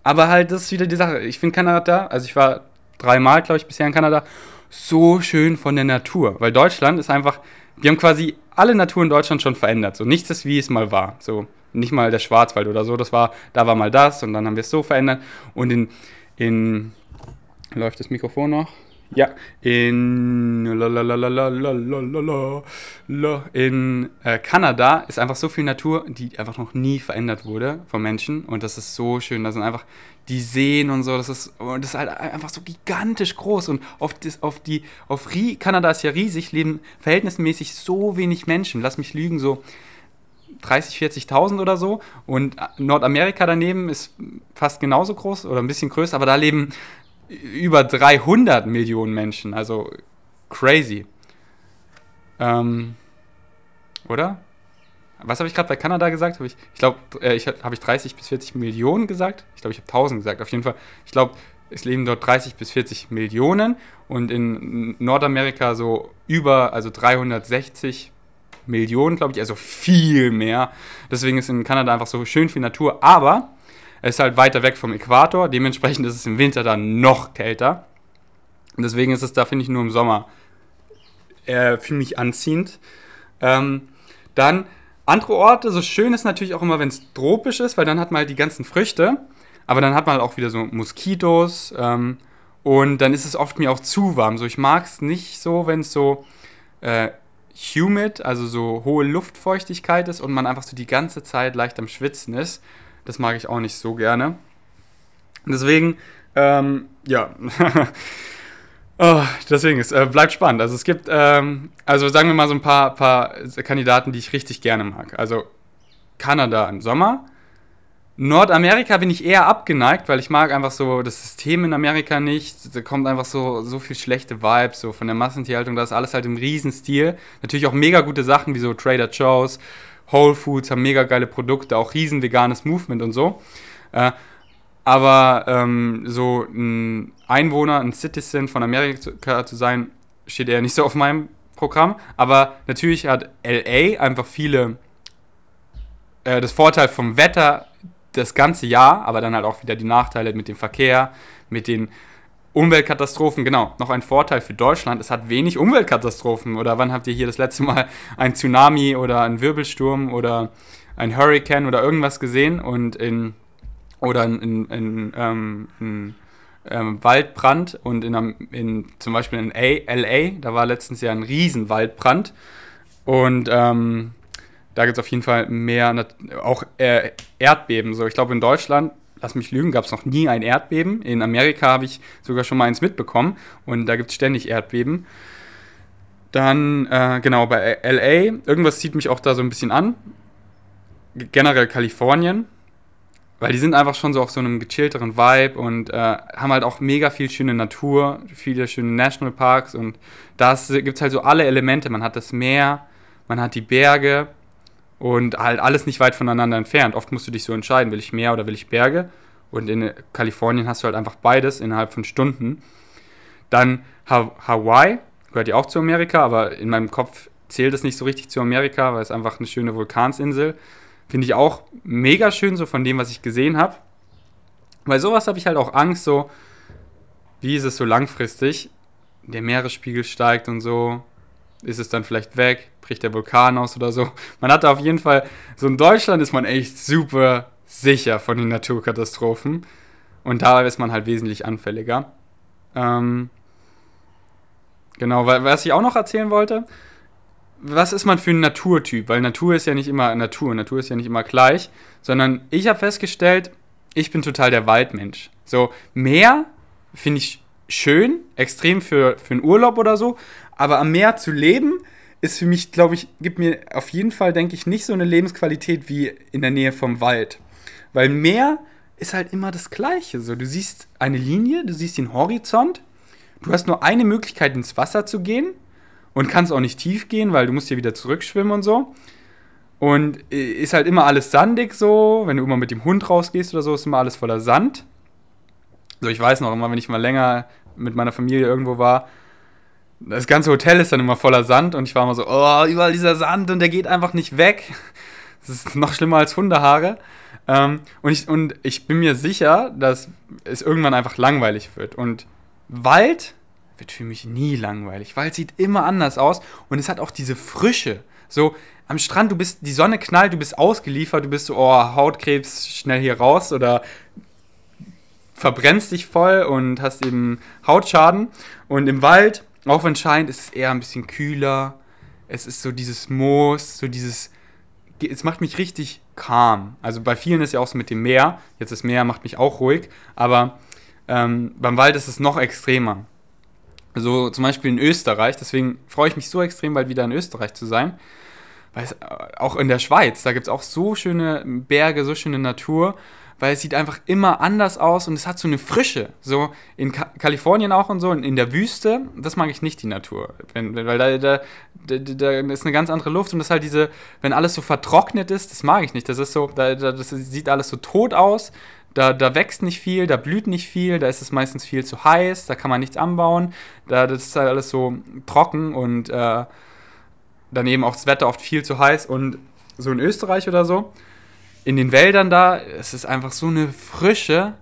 A: Aber halt, das ist wieder die Sache. Ich finde Kanada, also ich war dreimal, glaube ich, bisher in Kanada, so schön von der Natur. Weil Deutschland ist einfach, wir haben quasi alle Natur in Deutschland schon verändert. So nichts ist, wie es mal war. So nicht mal der Schwarzwald oder so. Das war, da war mal das und dann haben wir es so verändert. Und in, in läuft das Mikrofon noch? Ja, in, in äh, Kanada ist einfach so viel Natur, die einfach noch nie verändert wurde von Menschen. Und das ist so schön. Da sind einfach die Seen und so. Das ist, das ist halt einfach so gigantisch groß. Und auf, das, auf die, auf Kanada ist ja riesig, leben verhältnismäßig so wenig Menschen. Lass mich lügen, so 30, 40.000 oder so. Und Nordamerika daneben ist fast genauso groß oder ein bisschen größer, aber da leben über 300 Millionen Menschen. Also crazy. Ähm, oder? Was habe ich gerade bei Kanada gesagt? Hab ich ich glaube, äh, ich, habe ich 30 bis 40 Millionen gesagt? Ich glaube, ich habe 1000 gesagt. Auf jeden Fall, ich glaube, es leben dort 30 bis 40 Millionen und in Nordamerika so über, also 360 Millionen, glaube ich, also viel mehr. Deswegen ist in Kanada einfach so schön viel Natur. Aber ist halt weiter weg vom Äquator, dementsprechend ist es im Winter dann noch kälter. Deswegen ist es da, finde ich, nur im Sommer äh, für mich anziehend. Ähm, dann andere Orte, so schön ist natürlich auch immer, wenn es tropisch ist, weil dann hat man halt die ganzen Früchte, aber dann hat man halt auch wieder so Moskitos ähm, und dann ist es oft mir auch zu warm. So, ich mag es nicht so, wenn es so äh, humid, also so hohe Luftfeuchtigkeit ist und man einfach so die ganze Zeit leicht am Schwitzen ist. Das mag ich auch nicht so gerne. Deswegen, ähm, ja. oh, deswegen, es äh, bleibt spannend. Also es gibt, ähm, also sagen wir mal so ein paar, paar Kandidaten, die ich richtig gerne mag. Also Kanada im Sommer. Nordamerika bin ich eher abgeneigt, weil ich mag einfach so das System in Amerika nicht. Da kommt einfach so, so viel schlechte Vibes, so von der Massentierhaltung. Da ist alles halt im Riesenstil. Natürlich auch mega gute Sachen wie so Trader Joe's Whole Foods haben mega geile Produkte, auch riesen veganes Movement und so. Äh, aber ähm, so ein Einwohner, ein Citizen von Amerika zu sein, steht eher nicht so auf meinem Programm. Aber natürlich hat LA einfach viele äh, das Vorteil vom Wetter das ganze Jahr, aber dann halt auch wieder die Nachteile mit dem Verkehr, mit den Umweltkatastrophen, genau, noch ein Vorteil für Deutschland, es hat wenig Umweltkatastrophen. Oder wann habt ihr hier das letzte Mal ein Tsunami oder einen Wirbelsturm oder ein Hurricane oder irgendwas gesehen? Und in, oder in, in, in, ähm, in ähm, Waldbrand und in, in, zum Beispiel in A, LA, da war letztens ja ein Riesenwaldbrand und ähm, da gibt es auf jeden Fall mehr, auch äh, Erdbeben. So, ich glaube in Deutschland, lass mich lügen, gab es noch nie ein Erdbeben. In Amerika habe ich sogar schon mal eins mitbekommen und da gibt es ständig Erdbeben. Dann, äh, genau, bei LA, irgendwas zieht mich auch da so ein bisschen an. Generell Kalifornien, weil die sind einfach schon so auf so einem gechillteren Vibe und äh, haben halt auch mega viel schöne Natur, viele schöne Nationalparks und da gibt es halt so alle Elemente. Man hat das Meer, man hat die Berge und halt alles nicht weit voneinander entfernt. Oft musst du dich so entscheiden, will ich Meer oder will ich Berge? Und in Kalifornien hast du halt einfach beides innerhalb von Stunden. Dann ha Hawaii, gehört ja auch zu Amerika, aber in meinem Kopf zählt es nicht so richtig zu Amerika, weil es einfach eine schöne Vulkansinsel. Finde ich auch mega schön, so von dem, was ich gesehen habe. Weil sowas habe ich halt auch Angst, so, wie ist es so langfristig? Der Meeresspiegel steigt und so. Ist es dann vielleicht weg? Bricht der Vulkan aus oder so? Man hat da auf jeden Fall, so in Deutschland ist man echt super sicher von den Naturkatastrophen. Und da ist man halt wesentlich anfälliger. Ähm, Genau, was ich auch noch erzählen wollte, was ist man für ein Naturtyp? Weil Natur ist ja nicht immer Natur, Natur ist ja nicht immer gleich, sondern ich habe festgestellt, ich bin total der Waldmensch. So, Meer finde ich schön, extrem für, für einen Urlaub oder so, aber am Meer zu leben, ist für mich, glaube ich, gibt mir auf jeden Fall, denke ich, nicht so eine Lebensqualität wie in der Nähe vom Wald. Weil Meer ist halt immer das Gleiche. So, du siehst eine Linie, du siehst den Horizont du hast nur eine Möglichkeit ins Wasser zu gehen und kannst auch nicht tief gehen, weil du musst ja wieder zurückschwimmen und so. Und äh, ist halt immer alles sandig so, wenn du immer mit dem Hund rausgehst oder so, ist immer alles voller Sand. So, ich weiß noch immer, wenn ich mal länger mit meiner Familie irgendwo war, das ganze Hotel ist dann immer voller Sand und ich war immer so, oh, überall dieser Sand und der geht einfach nicht weg. Das ist noch schlimmer als Hundehaare. Ähm, und, ich, und ich bin mir sicher, dass es irgendwann einfach langweilig wird. Und Wald wird für mich nie langweilig. Wald sieht immer anders aus und es hat auch diese Frische. So am Strand, du bist, die Sonne knallt, du bist ausgeliefert, du bist so, oh, Hautkrebs, schnell hier raus oder verbrennst dich voll und hast eben Hautschaden. Und im Wald, auch wenn scheint, ist es eher ein bisschen kühler. Es ist so dieses Moos, so dieses. Es macht mich richtig calm. Also bei vielen ist ja auch so mit dem Meer. Jetzt das Meer macht mich auch ruhig. Aber ähm, beim Wald ist es noch extremer. So zum Beispiel in Österreich, deswegen freue ich mich so extrem, bald wieder in Österreich zu sein. Weil es, äh, auch in der Schweiz, da gibt es auch so schöne Berge, so schöne Natur, weil es sieht einfach immer anders aus und es hat so eine Frische. So in Ka Kalifornien auch und so, in, in der Wüste, das mag ich nicht, die Natur. Wenn, weil da, da, da, da, ist eine ganz andere Luft und das ist halt diese, wenn alles so vertrocknet ist, das mag ich nicht. Das ist so, da, das sieht alles so tot aus. Da, da wächst nicht viel, da blüht nicht viel, da ist es meistens viel zu heiß, da kann man nichts anbauen. Da, das ist halt alles so trocken und äh, daneben auch das Wetter oft viel zu heiß. Und so in Österreich oder so, in den Wäldern da, es ist einfach so eine Frische,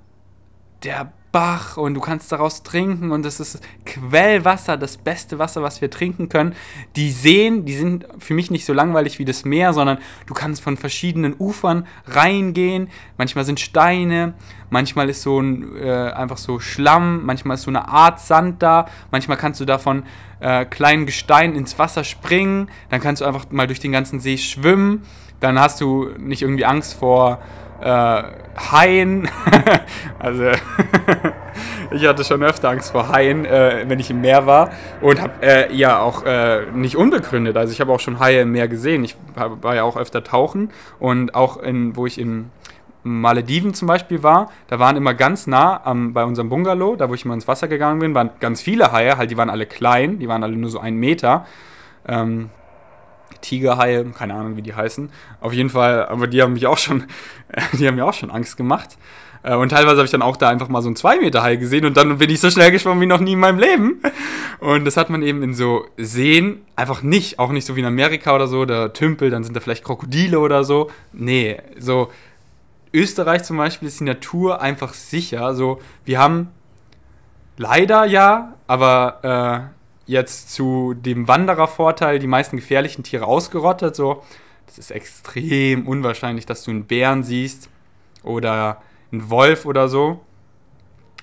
A: der Bach und du kannst daraus trinken und das ist Quellwasser, das beste Wasser, was wir trinken können. Die Seen, die sind für mich nicht so langweilig wie das Meer, sondern du kannst von verschiedenen Ufern reingehen. Manchmal sind Steine, manchmal ist so ein äh, einfach so Schlamm, manchmal ist so eine Art Sand da, manchmal kannst du davon äh, kleinen Gestein ins Wasser springen, dann kannst du einfach mal durch den ganzen See schwimmen. Dann hast du nicht irgendwie Angst vor äh, Haien. also ich hatte schon öfter Angst vor Haien, äh, wenn ich im Meer war und habe äh, ja auch äh, nicht unbegründet. Also ich habe auch schon Haie im Meer gesehen. Ich war ja auch öfter tauchen und auch in, wo ich in Malediven zum Beispiel war, da waren immer ganz nah am, bei unserem Bungalow, da wo ich immer ins Wasser gegangen bin, waren ganz viele Haie, halt die waren alle klein, die waren alle nur so einen Meter. Ähm, Tigerhaie, keine Ahnung, wie die heißen. Auf jeden Fall, aber die haben mich auch schon, die haben mir auch schon Angst gemacht. Äh, und teilweise habe ich dann auch da einfach mal so einen 2 Meter Hai gesehen und dann bin ich so schnell geschwommen wie noch nie in meinem Leben. Und das hat man eben in so Seen einfach nicht, auch nicht so wie in Amerika oder so, da Tümpel, dann sind da vielleicht Krokodile oder so. Nee, so Österreich zum Beispiel ist die Natur einfach sicher. So, wir haben leider ja, aber äh, jetzt zu dem Wanderervorteil die meisten gefährlichen Tiere ausgerottet. So, das ist extrem unwahrscheinlich, dass du einen Bären siehst oder einen Wolf oder so.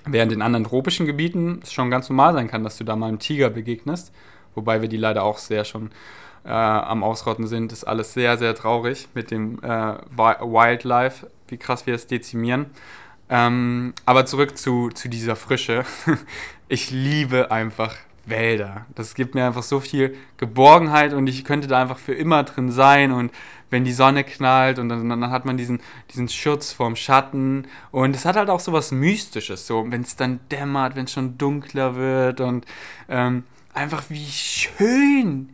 A: Während in anderen tropischen Gebieten es schon ganz normal sein kann, dass du da mal einem Tiger begegnest. Wobei wir die leider auch sehr schon äh, am Ausrotten sind. Das ist alles sehr, sehr traurig mit dem äh, Wildlife, wie krass wir es dezimieren. Ähm, aber zurück zu, zu dieser Frische. ich liebe einfach Wälder. Das gibt mir einfach so viel Geborgenheit und ich könnte da einfach für immer drin sein und wenn die Sonne knallt und dann, dann hat man diesen, diesen Schutz vorm Schatten und es hat halt auch so was Mystisches, so wenn es dann dämmert, wenn es schon dunkler wird und ähm, einfach wie schön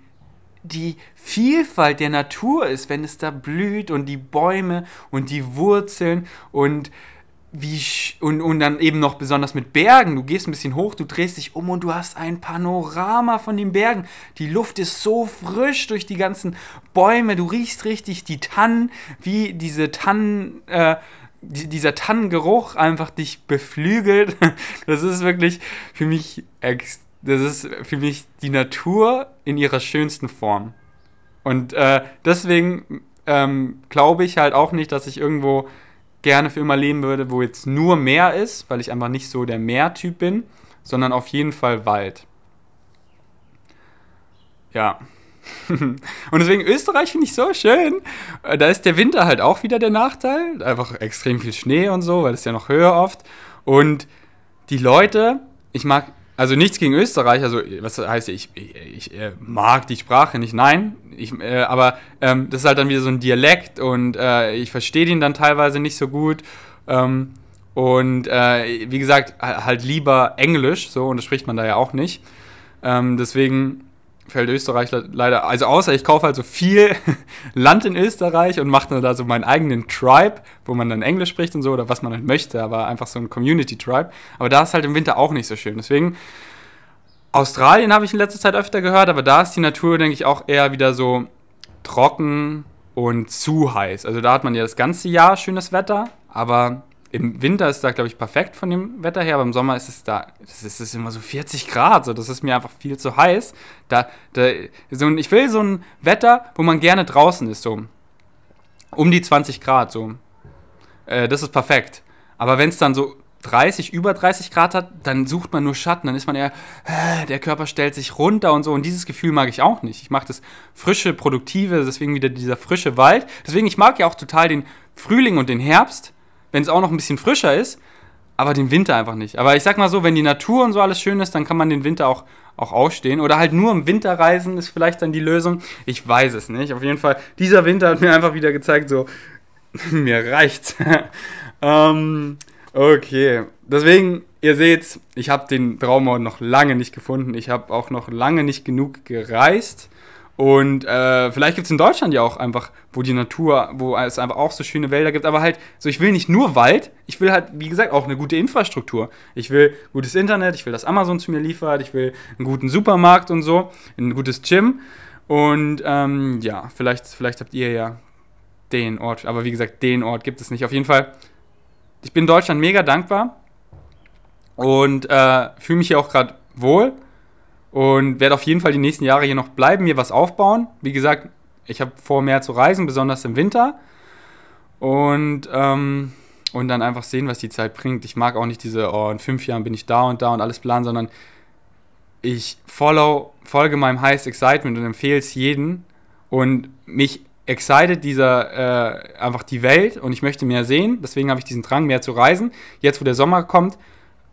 A: die Vielfalt der Natur ist, wenn es da blüht und die Bäume und die Wurzeln und wie und, und dann eben noch besonders mit Bergen. Du gehst ein bisschen hoch, du drehst dich um und du hast ein Panorama von den Bergen. Die Luft ist so frisch durch die ganzen Bäume. Du riechst richtig die Tannen, wie diese Tannen, äh, die, dieser Tannengeruch einfach dich beflügelt. Das ist wirklich für mich, das ist für mich die Natur in ihrer schönsten Form. Und äh, deswegen ähm, glaube ich halt auch nicht, dass ich irgendwo gerne für immer leben würde, wo jetzt nur Meer ist, weil ich einfach nicht so der Meertyp bin, sondern auf jeden Fall Wald. Ja. und deswegen Österreich finde ich so schön. Äh, da ist der Winter halt auch wieder der Nachteil. Einfach extrem viel Schnee und so, weil es ja noch höher oft. Und die Leute, ich mag also nichts gegen Österreich, also was heißt, ich, ich, ich äh, mag die Sprache nicht, nein, ich, äh, aber ähm, das ist halt dann wieder so ein Dialekt und äh, ich verstehe den dann teilweise nicht so gut. Ähm, und äh, wie gesagt, halt lieber Englisch, so, und das spricht man da ja auch nicht. Ähm, deswegen fällt Österreich leider, also außer ich kaufe halt so viel Land in Österreich und mache da so meinen eigenen Tribe, wo man dann Englisch spricht und so oder was man halt möchte, aber einfach so ein Community Tribe. Aber da ist halt im Winter auch nicht so schön. Deswegen, Australien habe ich in letzter Zeit öfter gehört, aber da ist die Natur, denke ich, auch eher wieder so trocken und zu heiß. Also da hat man ja das ganze Jahr schönes Wetter, aber im Winter ist da, glaube ich, perfekt von dem Wetter her, aber im Sommer ist es da, es ist, ist immer so 40 Grad, so, das ist mir einfach viel zu heiß. Da, da, so, ich will so ein Wetter, wo man gerne draußen ist, so um die 20 Grad, so. Äh, das ist perfekt. Aber wenn es dann so 30, über 30 Grad hat, dann sucht man nur Schatten, dann ist man eher, der Körper stellt sich runter und so. Und dieses Gefühl mag ich auch nicht. Ich mag das frische, produktive, deswegen wieder dieser frische Wald. Deswegen, ich mag ja auch total den Frühling und den Herbst wenn es auch noch ein bisschen frischer ist, aber den Winter einfach nicht. Aber ich sag mal so, wenn die Natur und so alles schön ist, dann kann man den Winter auch, auch ausstehen. Oder halt nur im Winter reisen ist vielleicht dann die Lösung. Ich weiß es nicht. Auf jeden Fall, dieser Winter hat mir einfach wieder gezeigt, so, mir reicht's. ähm, okay. Deswegen, ihr seht, ich habe den Traumort noch lange nicht gefunden. Ich habe auch noch lange nicht genug gereist. Und äh, vielleicht gibt es in Deutschland ja auch einfach, wo die Natur, wo es einfach auch so schöne Wälder gibt, aber halt, so ich will nicht nur Wald, ich will halt, wie gesagt, auch eine gute Infrastruktur. Ich will gutes Internet, ich will, dass Amazon zu mir liefert, ich will einen guten Supermarkt und so, ein gutes Gym. Und ähm, ja, vielleicht, vielleicht habt ihr ja den Ort, aber wie gesagt, den Ort gibt es nicht. Auf jeden Fall, ich bin Deutschland mega dankbar und äh, fühle mich hier auch gerade wohl und werde auf jeden Fall die nächsten Jahre hier noch bleiben, mir was aufbauen. Wie gesagt, ich habe vor, mehr zu reisen, besonders im Winter. Und, ähm, und dann einfach sehen, was die Zeit bringt. Ich mag auch nicht diese, oh, in fünf Jahren bin ich da und da und alles planen, sondern ich follow, folge meinem Highest Excitement und empfehle es jedem. Und mich excited dieser, äh, einfach die Welt und ich möchte mehr sehen. Deswegen habe ich diesen Drang, mehr zu reisen. Jetzt, wo der Sommer kommt,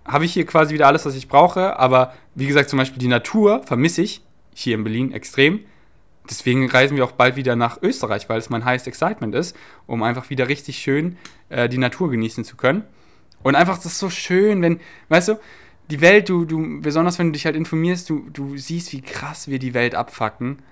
A: habe ich hier quasi wieder alles, was ich brauche. Aber wie gesagt, zum Beispiel die Natur vermisse ich hier in Berlin extrem. Deswegen reisen wir auch bald wieder nach Österreich, weil es mein highest excitement ist, um einfach wieder richtig schön äh, die Natur genießen zu können. Und einfach, das ist so schön, wenn, weißt du, die Welt, du, du, besonders wenn du dich halt informierst, du, du siehst, wie krass wir die Welt abfacken.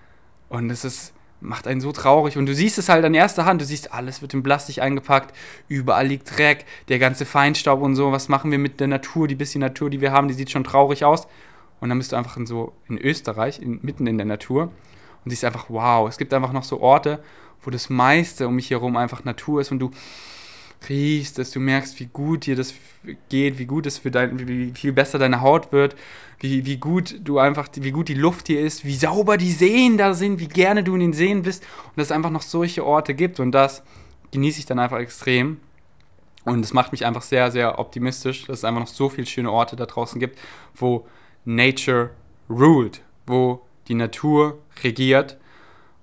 A: Und es ist, macht einen so traurig. Und du siehst es halt an erster Hand. Du siehst, alles wird in Plastik eingepackt, überall liegt Dreck, der ganze Feinstaub und so. Was machen wir mit der Natur? Die bisschen Natur, die wir haben, die sieht schon traurig aus. Und dann bist du einfach in so in Österreich, in, mitten in der Natur und siehst einfach, wow, es gibt einfach noch so Orte, wo das meiste um mich herum einfach Natur ist und du riechst dass du merkst, wie gut dir das geht, wie gut es für dein, wie viel besser deine Haut wird, wie, wie gut du einfach, wie gut die Luft hier ist, wie sauber die Seen da sind, wie gerne du in den Seen bist und dass es einfach noch solche Orte gibt und das genieße ich dann einfach extrem. Und es macht mich einfach sehr, sehr optimistisch, dass es einfach noch so viele schöne Orte da draußen gibt, wo Nature ruled, wo die Natur regiert.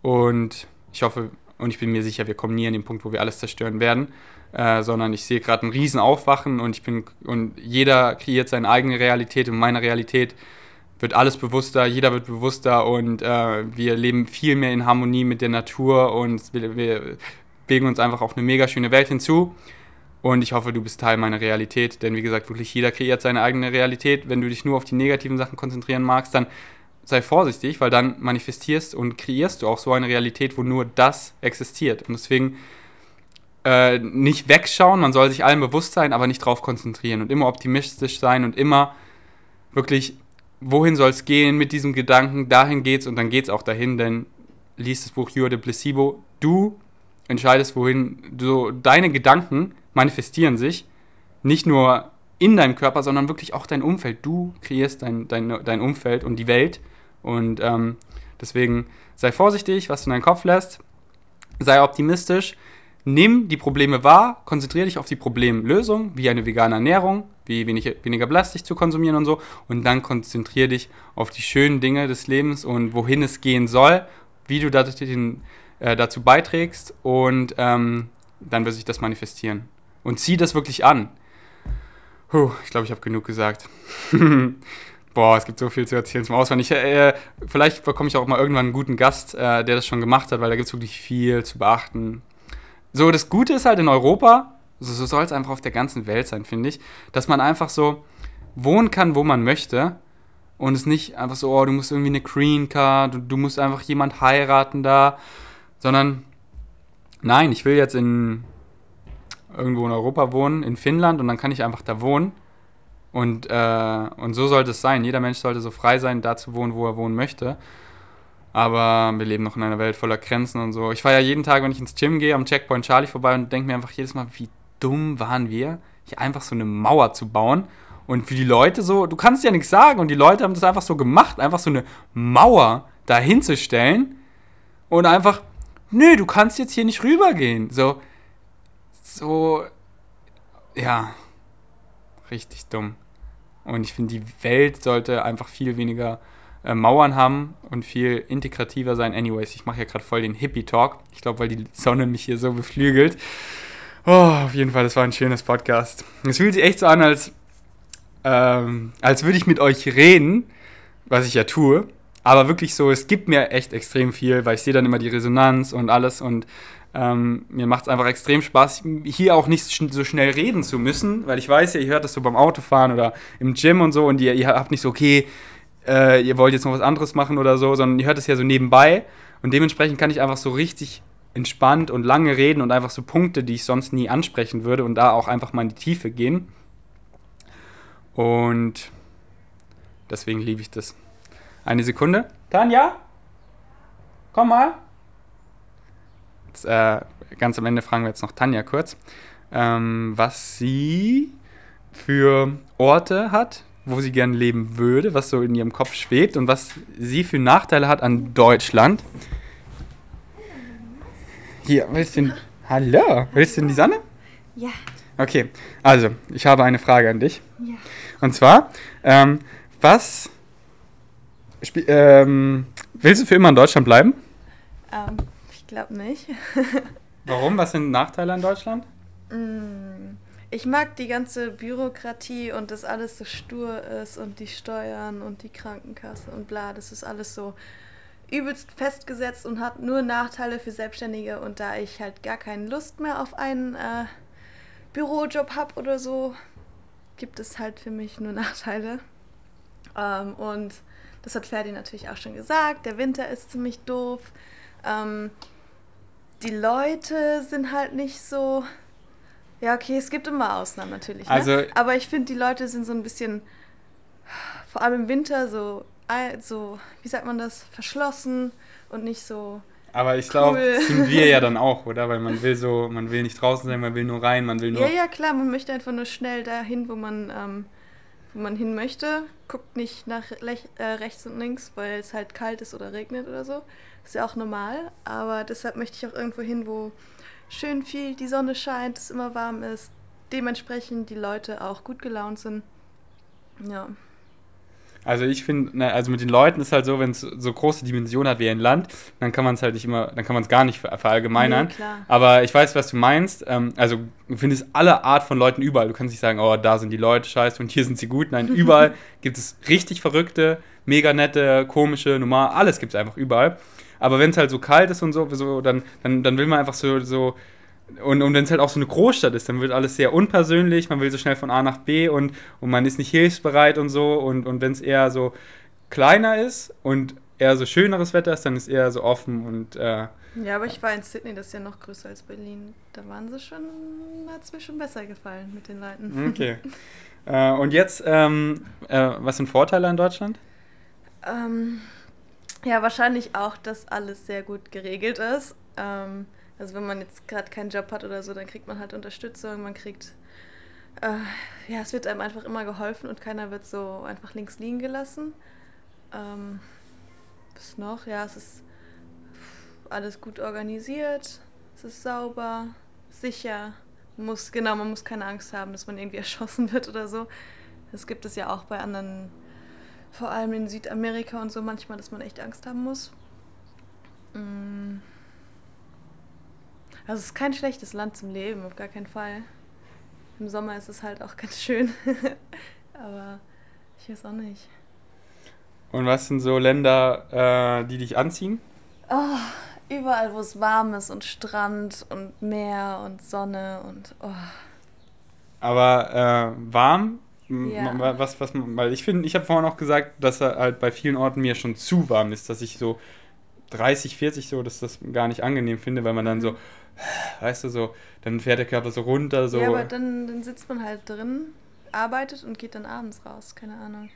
A: Und ich hoffe und ich bin mir sicher, wir kommen nie an den Punkt, wo wir alles zerstören werden, äh, sondern ich sehe gerade ein Riesenaufwachen und ich bin und jeder kreiert seine eigene Realität und meine Realität wird alles bewusster, jeder wird bewusster und äh, wir leben viel mehr in Harmonie mit der Natur und wir, wir bewegen uns einfach auf eine mega schöne Welt hinzu. Und ich hoffe, du bist Teil meiner Realität, denn wie gesagt, wirklich jeder kreiert seine eigene Realität. Wenn du dich nur auf die negativen Sachen konzentrieren magst, dann sei vorsichtig, weil dann manifestierst und kreierst du auch so eine Realität, wo nur das existiert. Und deswegen äh, nicht wegschauen, man soll sich allem bewusst sein, aber nicht drauf konzentrieren und immer optimistisch sein und immer wirklich, wohin soll es gehen mit diesem Gedanken, dahin geht's und dann geht's auch dahin, denn liest das Buch You the Placebo, du entscheidest, wohin, du, deine Gedanken manifestieren sich, nicht nur in deinem Körper, sondern wirklich auch dein Umfeld. Du kreierst dein, dein, dein Umfeld und die Welt und ähm, deswegen sei vorsichtig, was du in deinen Kopf lässt. Sei optimistisch. Nimm die Probleme wahr, konzentriere dich auf die Problemlösung, wie eine vegane Ernährung, wie wenig, weniger Plastik zu konsumieren und so. Und dann konzentriere dich auf die schönen Dinge des Lebens und wohin es gehen soll, wie du dazu, äh, dazu beiträgst. Und ähm, dann wird sich das manifestieren. Und zieh das wirklich an. Puh, ich glaube, ich habe genug gesagt. Boah, es gibt so viel zu erzählen zum Auswand. Ich, äh, vielleicht bekomme ich auch mal irgendwann einen guten Gast, äh, der das schon gemacht hat, weil da gibt es wirklich viel zu beachten. So, das Gute ist halt in Europa, so, so soll es einfach auf der ganzen Welt sein, finde ich, dass man einfach so wohnen kann, wo man möchte. Und es nicht einfach so, oh, du musst irgendwie eine Green Card, du, du musst einfach jemand heiraten da, sondern nein, ich will jetzt in irgendwo in Europa wohnen, in Finnland, und dann kann ich einfach da wohnen und, äh, und so sollte es sein. Jeder Mensch sollte so frei sein, da zu wohnen, wo er wohnen möchte. Aber wir leben noch in einer Welt voller Grenzen und so. Ich fahre ja jeden Tag, wenn ich ins Gym gehe, am Checkpoint Charlie vorbei und denke mir einfach jedes Mal, wie dumm waren wir, hier einfach so eine Mauer zu bauen. Und für die Leute so, du kannst ja nichts sagen und die Leute haben das einfach so gemacht, einfach so eine Mauer da hinzustellen und einfach, nö, du kannst jetzt hier nicht rübergehen. So, so, ja, richtig dumm. Und ich finde, die Welt sollte einfach viel weniger äh, Mauern haben und viel integrativer sein. Anyways, ich mache ja gerade voll den Hippie-Talk. Ich glaube, weil die Sonne mich hier so beflügelt. Oh, auf jeden Fall, das war ein schönes Podcast. Es fühlt sich echt so an, als, ähm, als würde ich mit euch reden, was ich ja tue. Aber wirklich so, es gibt mir echt extrem viel, weil ich sehe dann immer die Resonanz und alles und ähm, mir macht es einfach extrem Spaß, hier auch nicht so schnell reden zu müssen, weil ich weiß ja, ihr hört das so beim Autofahren oder im Gym und so und ihr, ihr habt nicht so, okay, äh, ihr wollt jetzt noch was anderes machen oder so, sondern ihr hört es ja so nebenbei und dementsprechend kann ich einfach so richtig entspannt und lange reden und einfach so Punkte, die ich sonst nie ansprechen würde und da auch einfach mal in die Tiefe gehen. Und deswegen liebe ich das. Eine Sekunde. Tanja? Komm mal jetzt, äh, ganz am Ende fragen wir jetzt noch Tanja kurz, ähm, was sie für Orte hat, wo sie gerne leben würde, was so in ihrem Kopf schwebt und was sie für Nachteile hat an Deutschland. Hier, willst du denn, Hallo, willst du in die Sonne?
B: Ja.
A: Okay, also, ich habe eine Frage an dich.
B: Ja.
A: Und zwar, ähm, was ähm, willst du für immer in Deutschland bleiben?
B: Ähm, ich glaube nicht.
A: Warum? Was sind Nachteile an Deutschland?
B: Mm, ich mag die ganze Bürokratie und dass alles so stur ist und die Steuern und die Krankenkasse und bla. Das ist alles so übelst festgesetzt und hat nur Nachteile für Selbstständige. Und da ich halt gar keine Lust mehr auf einen äh, Bürojob habe oder so, gibt es halt für mich nur Nachteile. Ähm, und das hat Ferdi natürlich auch schon gesagt. Der Winter ist ziemlich doof. Ähm, die Leute sind halt nicht so. Ja, okay, es gibt immer Ausnahmen natürlich. Ne?
A: Also,
B: Aber ich finde, die Leute sind so ein bisschen, vor allem im Winter, so, so, wie sagt man das, verschlossen und nicht so.
A: Aber ich glaube, cool. sind wir ja dann auch, oder? Weil man will so, man will nicht draußen sein, man will nur rein, man will nur.
B: Ja, ja, klar, man möchte einfach nur schnell dahin, wo man, ähm, wo man hin möchte. Guckt nicht nach äh, rechts und links, weil es halt kalt ist oder regnet oder so. Ist ja auch normal, aber deshalb möchte ich auch irgendwo hin, wo schön viel die Sonne scheint, es immer warm ist, dementsprechend die Leute auch gut gelaunt sind. Ja.
A: Also ich finde, also mit den Leuten ist halt so, wenn es so große Dimensionen hat wie ein Land, dann kann man es halt nicht immer, dann kann man es gar nicht verallgemeinern. Nee, Aber ich weiß, was du meinst. Ähm, also du findest alle Art von Leuten überall. Du kannst nicht sagen, oh, da sind die Leute scheiße und hier sind sie gut. Nein, überall gibt es richtig verrückte, mega nette, komische, normal, alles gibt es einfach überall. Aber wenn es halt so kalt ist und so, so dann, dann, dann will man einfach so, so und, und wenn es halt auch so eine Großstadt ist, dann wird alles sehr unpersönlich, man will so schnell von A nach B und, und man ist nicht hilfsbereit und so. Und, und wenn es eher so kleiner ist und eher so schöneres Wetter ist, dann ist eher so offen und. Äh,
B: ja, aber ich war in Sydney, das ist ja noch größer als Berlin. Da waren sie schon, hat es mir schon besser gefallen mit den Leuten.
A: Okay. äh, und jetzt, ähm, äh, was sind Vorteile an Deutschland?
B: Ähm, ja, wahrscheinlich auch, dass alles sehr gut geregelt ist. Ähm, also wenn man jetzt gerade keinen Job hat oder so, dann kriegt man halt Unterstützung, man kriegt, äh, ja, es wird einem einfach immer geholfen und keiner wird so einfach links liegen gelassen. Ähm, was noch? Ja, es ist alles gut organisiert, es ist sauber, sicher. Muss, genau, man muss keine Angst haben, dass man irgendwie erschossen wird oder so. Das gibt es ja auch bei anderen, vor allem in Südamerika und so manchmal, dass man echt Angst haben muss. Mm. Also es ist kein schlechtes Land zum Leben, auf gar keinen Fall. Im Sommer ist es halt auch ganz schön. Aber ich weiß auch nicht.
A: Und was sind so Länder, äh, die dich anziehen?
B: Oh, überall, wo es warm ist und Strand und Meer und Sonne und oh.
A: Aber äh, warm? Ja. Was, was, weil ich finde, ich habe vorhin auch gesagt, dass er halt bei vielen Orten mir schon zu warm ist, dass ich so 30, 40 so, dass das gar nicht angenehm finde, weil man dann so, weißt du, so, dann fährt der Körper so runter, so.
B: Ja, aber dann, dann sitzt man halt drin, arbeitet und geht dann abends raus, keine Ahnung.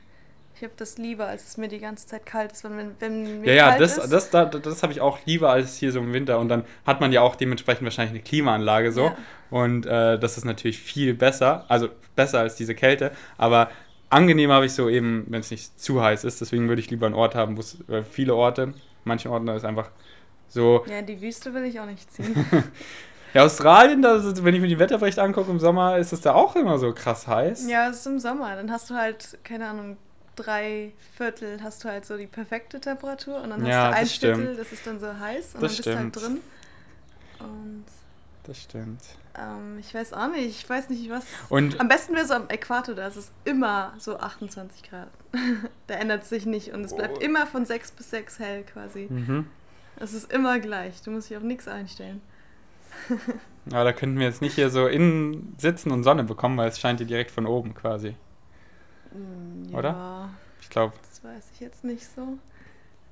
B: Ich habe das lieber, als es mir die ganze Zeit kalt ist. Wenn, wenn mir
A: ja, ja, das, ist. das, das, das, das habe ich auch lieber als hier so im Winter. Und dann hat man ja auch dementsprechend wahrscheinlich eine Klimaanlage so. Ja. Und äh, das ist natürlich viel besser, also besser als diese Kälte. Aber angenehm habe ich so eben, wenn es nicht zu heiß ist. Deswegen würde ich lieber einen Ort haben, wo es äh, viele Orte, manche Orte da ist einfach so.
B: Ja, die Wüste will ich auch nicht ziehen.
A: ja, Australien, da, wenn ich mir die Wetterbericht angucke im Sommer, ist es da auch immer so krass heiß.
B: Ja, es ist im Sommer. Dann hast du halt, keine Ahnung, drei Viertel hast du halt so die perfekte Temperatur und dann ja, hast du ein Viertel, das ist dann so heiß und das dann bist du halt drin. Und
A: das stimmt.
B: Ähm, ich weiß auch nicht, ich weiß nicht, was. Und am besten wäre so am Äquator, da ist es immer so 28 Grad. da ändert sich nicht und es bleibt oh. immer von 6 bis 6 hell quasi. Mhm. Es ist immer gleich, du musst dich auf nichts einstellen.
A: Aber da könnten wir jetzt nicht hier so innen sitzen und Sonne bekommen, weil es scheint hier direkt von oben quasi.
B: Mm, ja,
A: Oder? Ich glaube.
B: Das weiß ich jetzt nicht so.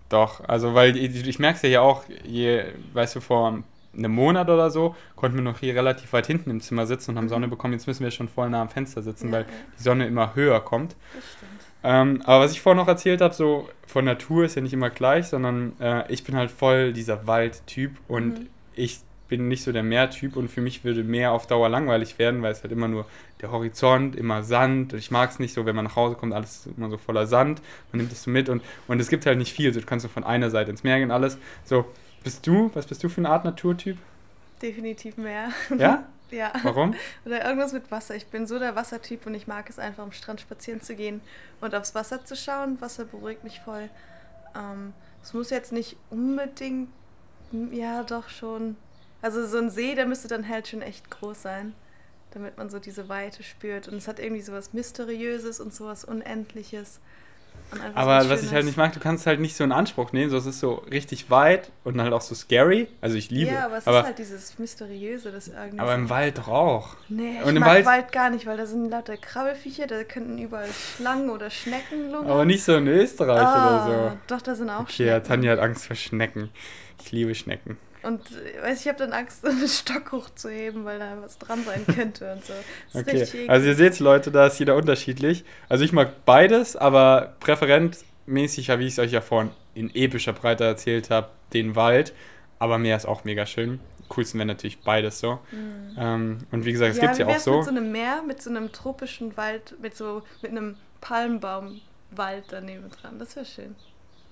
A: Doch, also weil ich, ich merke es ja hier auch, je, weißt du, vor einem Monat oder so konnten wir noch hier relativ weit hinten im Zimmer sitzen und haben mhm. Sonne bekommen. Jetzt müssen wir schon voll nah am Fenster sitzen, ja, weil ja. die Sonne immer höher kommt. Das stimmt. Ähm, aber was ich vorhin noch erzählt habe, so von Natur ist ja nicht immer gleich, sondern äh, ich bin halt voll dieser Waldtyp und mhm. ich bin nicht so der Meertyp und für mich würde Meer auf Dauer langweilig werden, weil es halt immer nur der Horizont, immer Sand. Ich mag es nicht so, wenn man nach Hause kommt, alles immer so voller Sand. Man nimmt es so mit und, und es gibt halt nicht viel. So, du kannst so von einer Seite ins Meer gehen, alles. So, bist du, was bist du für eine Art Naturtyp?
B: Definitiv Meer.
A: Ja?
B: ja.
A: Warum?
B: Oder irgendwas mit Wasser. Ich bin so der Wassertyp und ich mag es einfach, am Strand spazieren zu gehen und aufs Wasser zu schauen. Wasser beruhigt mich voll. Ähm, es muss jetzt nicht unbedingt, ja, doch schon also so ein See, der müsste dann halt schon echt groß sein, damit man so diese Weite spürt. Und es hat irgendwie so was Mysteriöses und so was Unendliches.
A: Aber was ich halt nicht mag, du kannst halt nicht so in Anspruch nehmen, so es ist so richtig weit und dann halt auch so scary. Also ich liebe.
B: Ja, aber es aber, ist halt dieses Mysteriöse, das irgendwie.
A: Aber im Wald doch auch.
B: Nee, ich und im mag Wald, Wald gar nicht, weil da sind lauter Krabbelfiecher, da könnten überall Schlangen oder Schnecken lungern.
A: Aber nicht so in Österreich ah, oder so.
B: Doch, da sind auch
A: okay, Schnecken. Ja, Tanja hat Angst vor Schnecken. Ich liebe Schnecken.
B: Und weiß ich habe dann Angst, einen Stock hochzuheben, weil da was dran sein könnte und so.
A: Das okay. Also ihr seht Leute, da ist jeder unterschiedlich. Also ich mag beides, aber präferentmäßig, wie ich es euch ja vorhin in epischer Breite erzählt habe, den Wald. Aber Meer ist auch mega schön. Coolsten wäre natürlich beides so. Mhm. Ähm, und wie gesagt, es ja, gibt ja auch so.
B: Mit so einem Meer, mit so einem tropischen Wald, mit so mit einem Palmbaumwald daneben dran. Das wäre schön.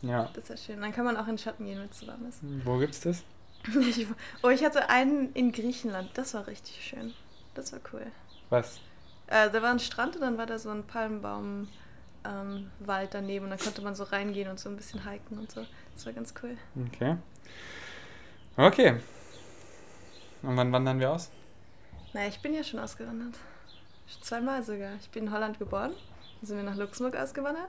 A: Ja.
B: Das wäre schön. Dann kann man auch in den Schatten gehen, wenn es zu warm ist.
A: Wo gibt's das?
B: Ich, oh, ich hatte einen in Griechenland. Das war richtig schön. Das war cool.
A: Was?
B: Äh, da war ein Strand und dann war da so ein Palmbaum. Ähm, daneben und dann konnte man so reingehen und so ein bisschen hiken und so. Das war ganz cool.
A: Okay. Okay. Und wann wandern wir aus?
B: Naja, ich bin ja schon ausgewandert. Zweimal sogar. Ich bin in Holland geboren. Dann sind wir nach Luxemburg ausgewandert.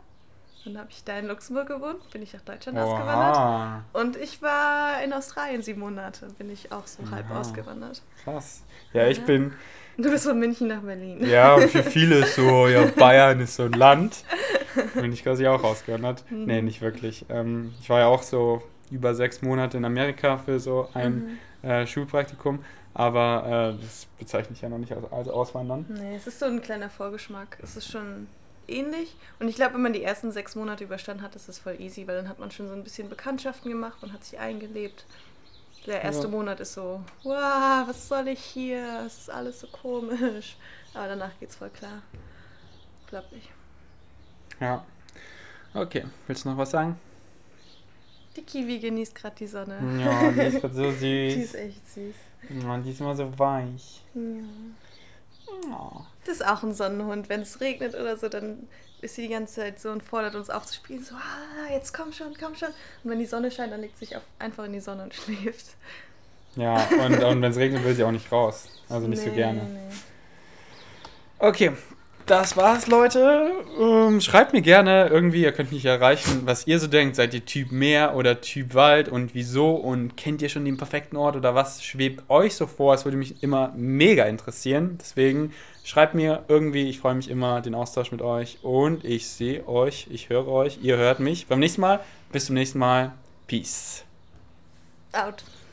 B: Dann habe ich da in Luxemburg gewohnt, bin ich nach Deutschland
A: Oha.
B: ausgewandert. Und ich war in Australien sieben Monate, bin ich auch so halb
A: Aha.
B: ausgewandert.
A: Krass. Ja, ich
B: Ja.
A: bin,
B: Du bist von München nach Berlin.
A: ja, für viele ist so, ja, Bayern ist so ein Land. Bin ich quasi auch ausgewandert.
B: Mhm.
A: Nee, nicht wirklich. Ähm, ich war ja auch so über sechs Monate in Amerika für so ein
B: Mhm.
A: äh, Schulpraktikum. Aber äh, das bezeichne ich ja noch nicht als, als Auswandern.
B: Nee, es ist so ein kleiner Vorgeschmack. Es ist schon ähnlich. Und ich glaube, wenn man die ersten sechs Monate überstanden hat, ist es voll easy, weil dann hat man schon so ein bisschen Bekanntschaften gemacht und hat sich eingelebt. Der erste
A: Ja.
B: Monat ist so, wow, was soll ich hier? Es ist alles so komisch. Aber danach geht's voll klar. Glaub ich.
A: Ja. Okay, willst du noch was sagen?
B: Die Kiwi genießt gerade die Sonne.
A: Ja, die ist grad so
B: Die
A: süß.
B: ist echt süß.
A: Ja, die ist immer so weich.
B: Ja.
A: Oh.
B: Das ist auch ein Sonnenhund. Wenn es regnet oder so, dann ist sie die ganze Zeit so und fordert uns aufzuspielen. So, ah, jetzt komm schon, komm schon. Und wenn die Sonne scheint, dann legt sie sich auf, einfach in die Sonne und schläft.
A: Ja, und, und wenn es regnet, will sie auch nicht raus. Also nicht so
B: Nee,
A: gerne.
B: nee.
A: Okay, das war's, Leute. Ähm, schreibt mir gerne irgendwie, ihr könnt mich erreichen, was ihr so denkt. Seid ihr Typ Meer oder Typ Wald und wieso? Und kennt ihr schon den perfekten Ort oder was schwebt euch so vor? Es würde mich immer mega interessieren. Deswegen schreibt mir irgendwie, ich freue mich immer, den Austausch mit euch. Und ich sehe euch, ich höre euch, ihr hört mich beim nächsten Mal. Bis zum nächsten Mal. Peace.
B: Out.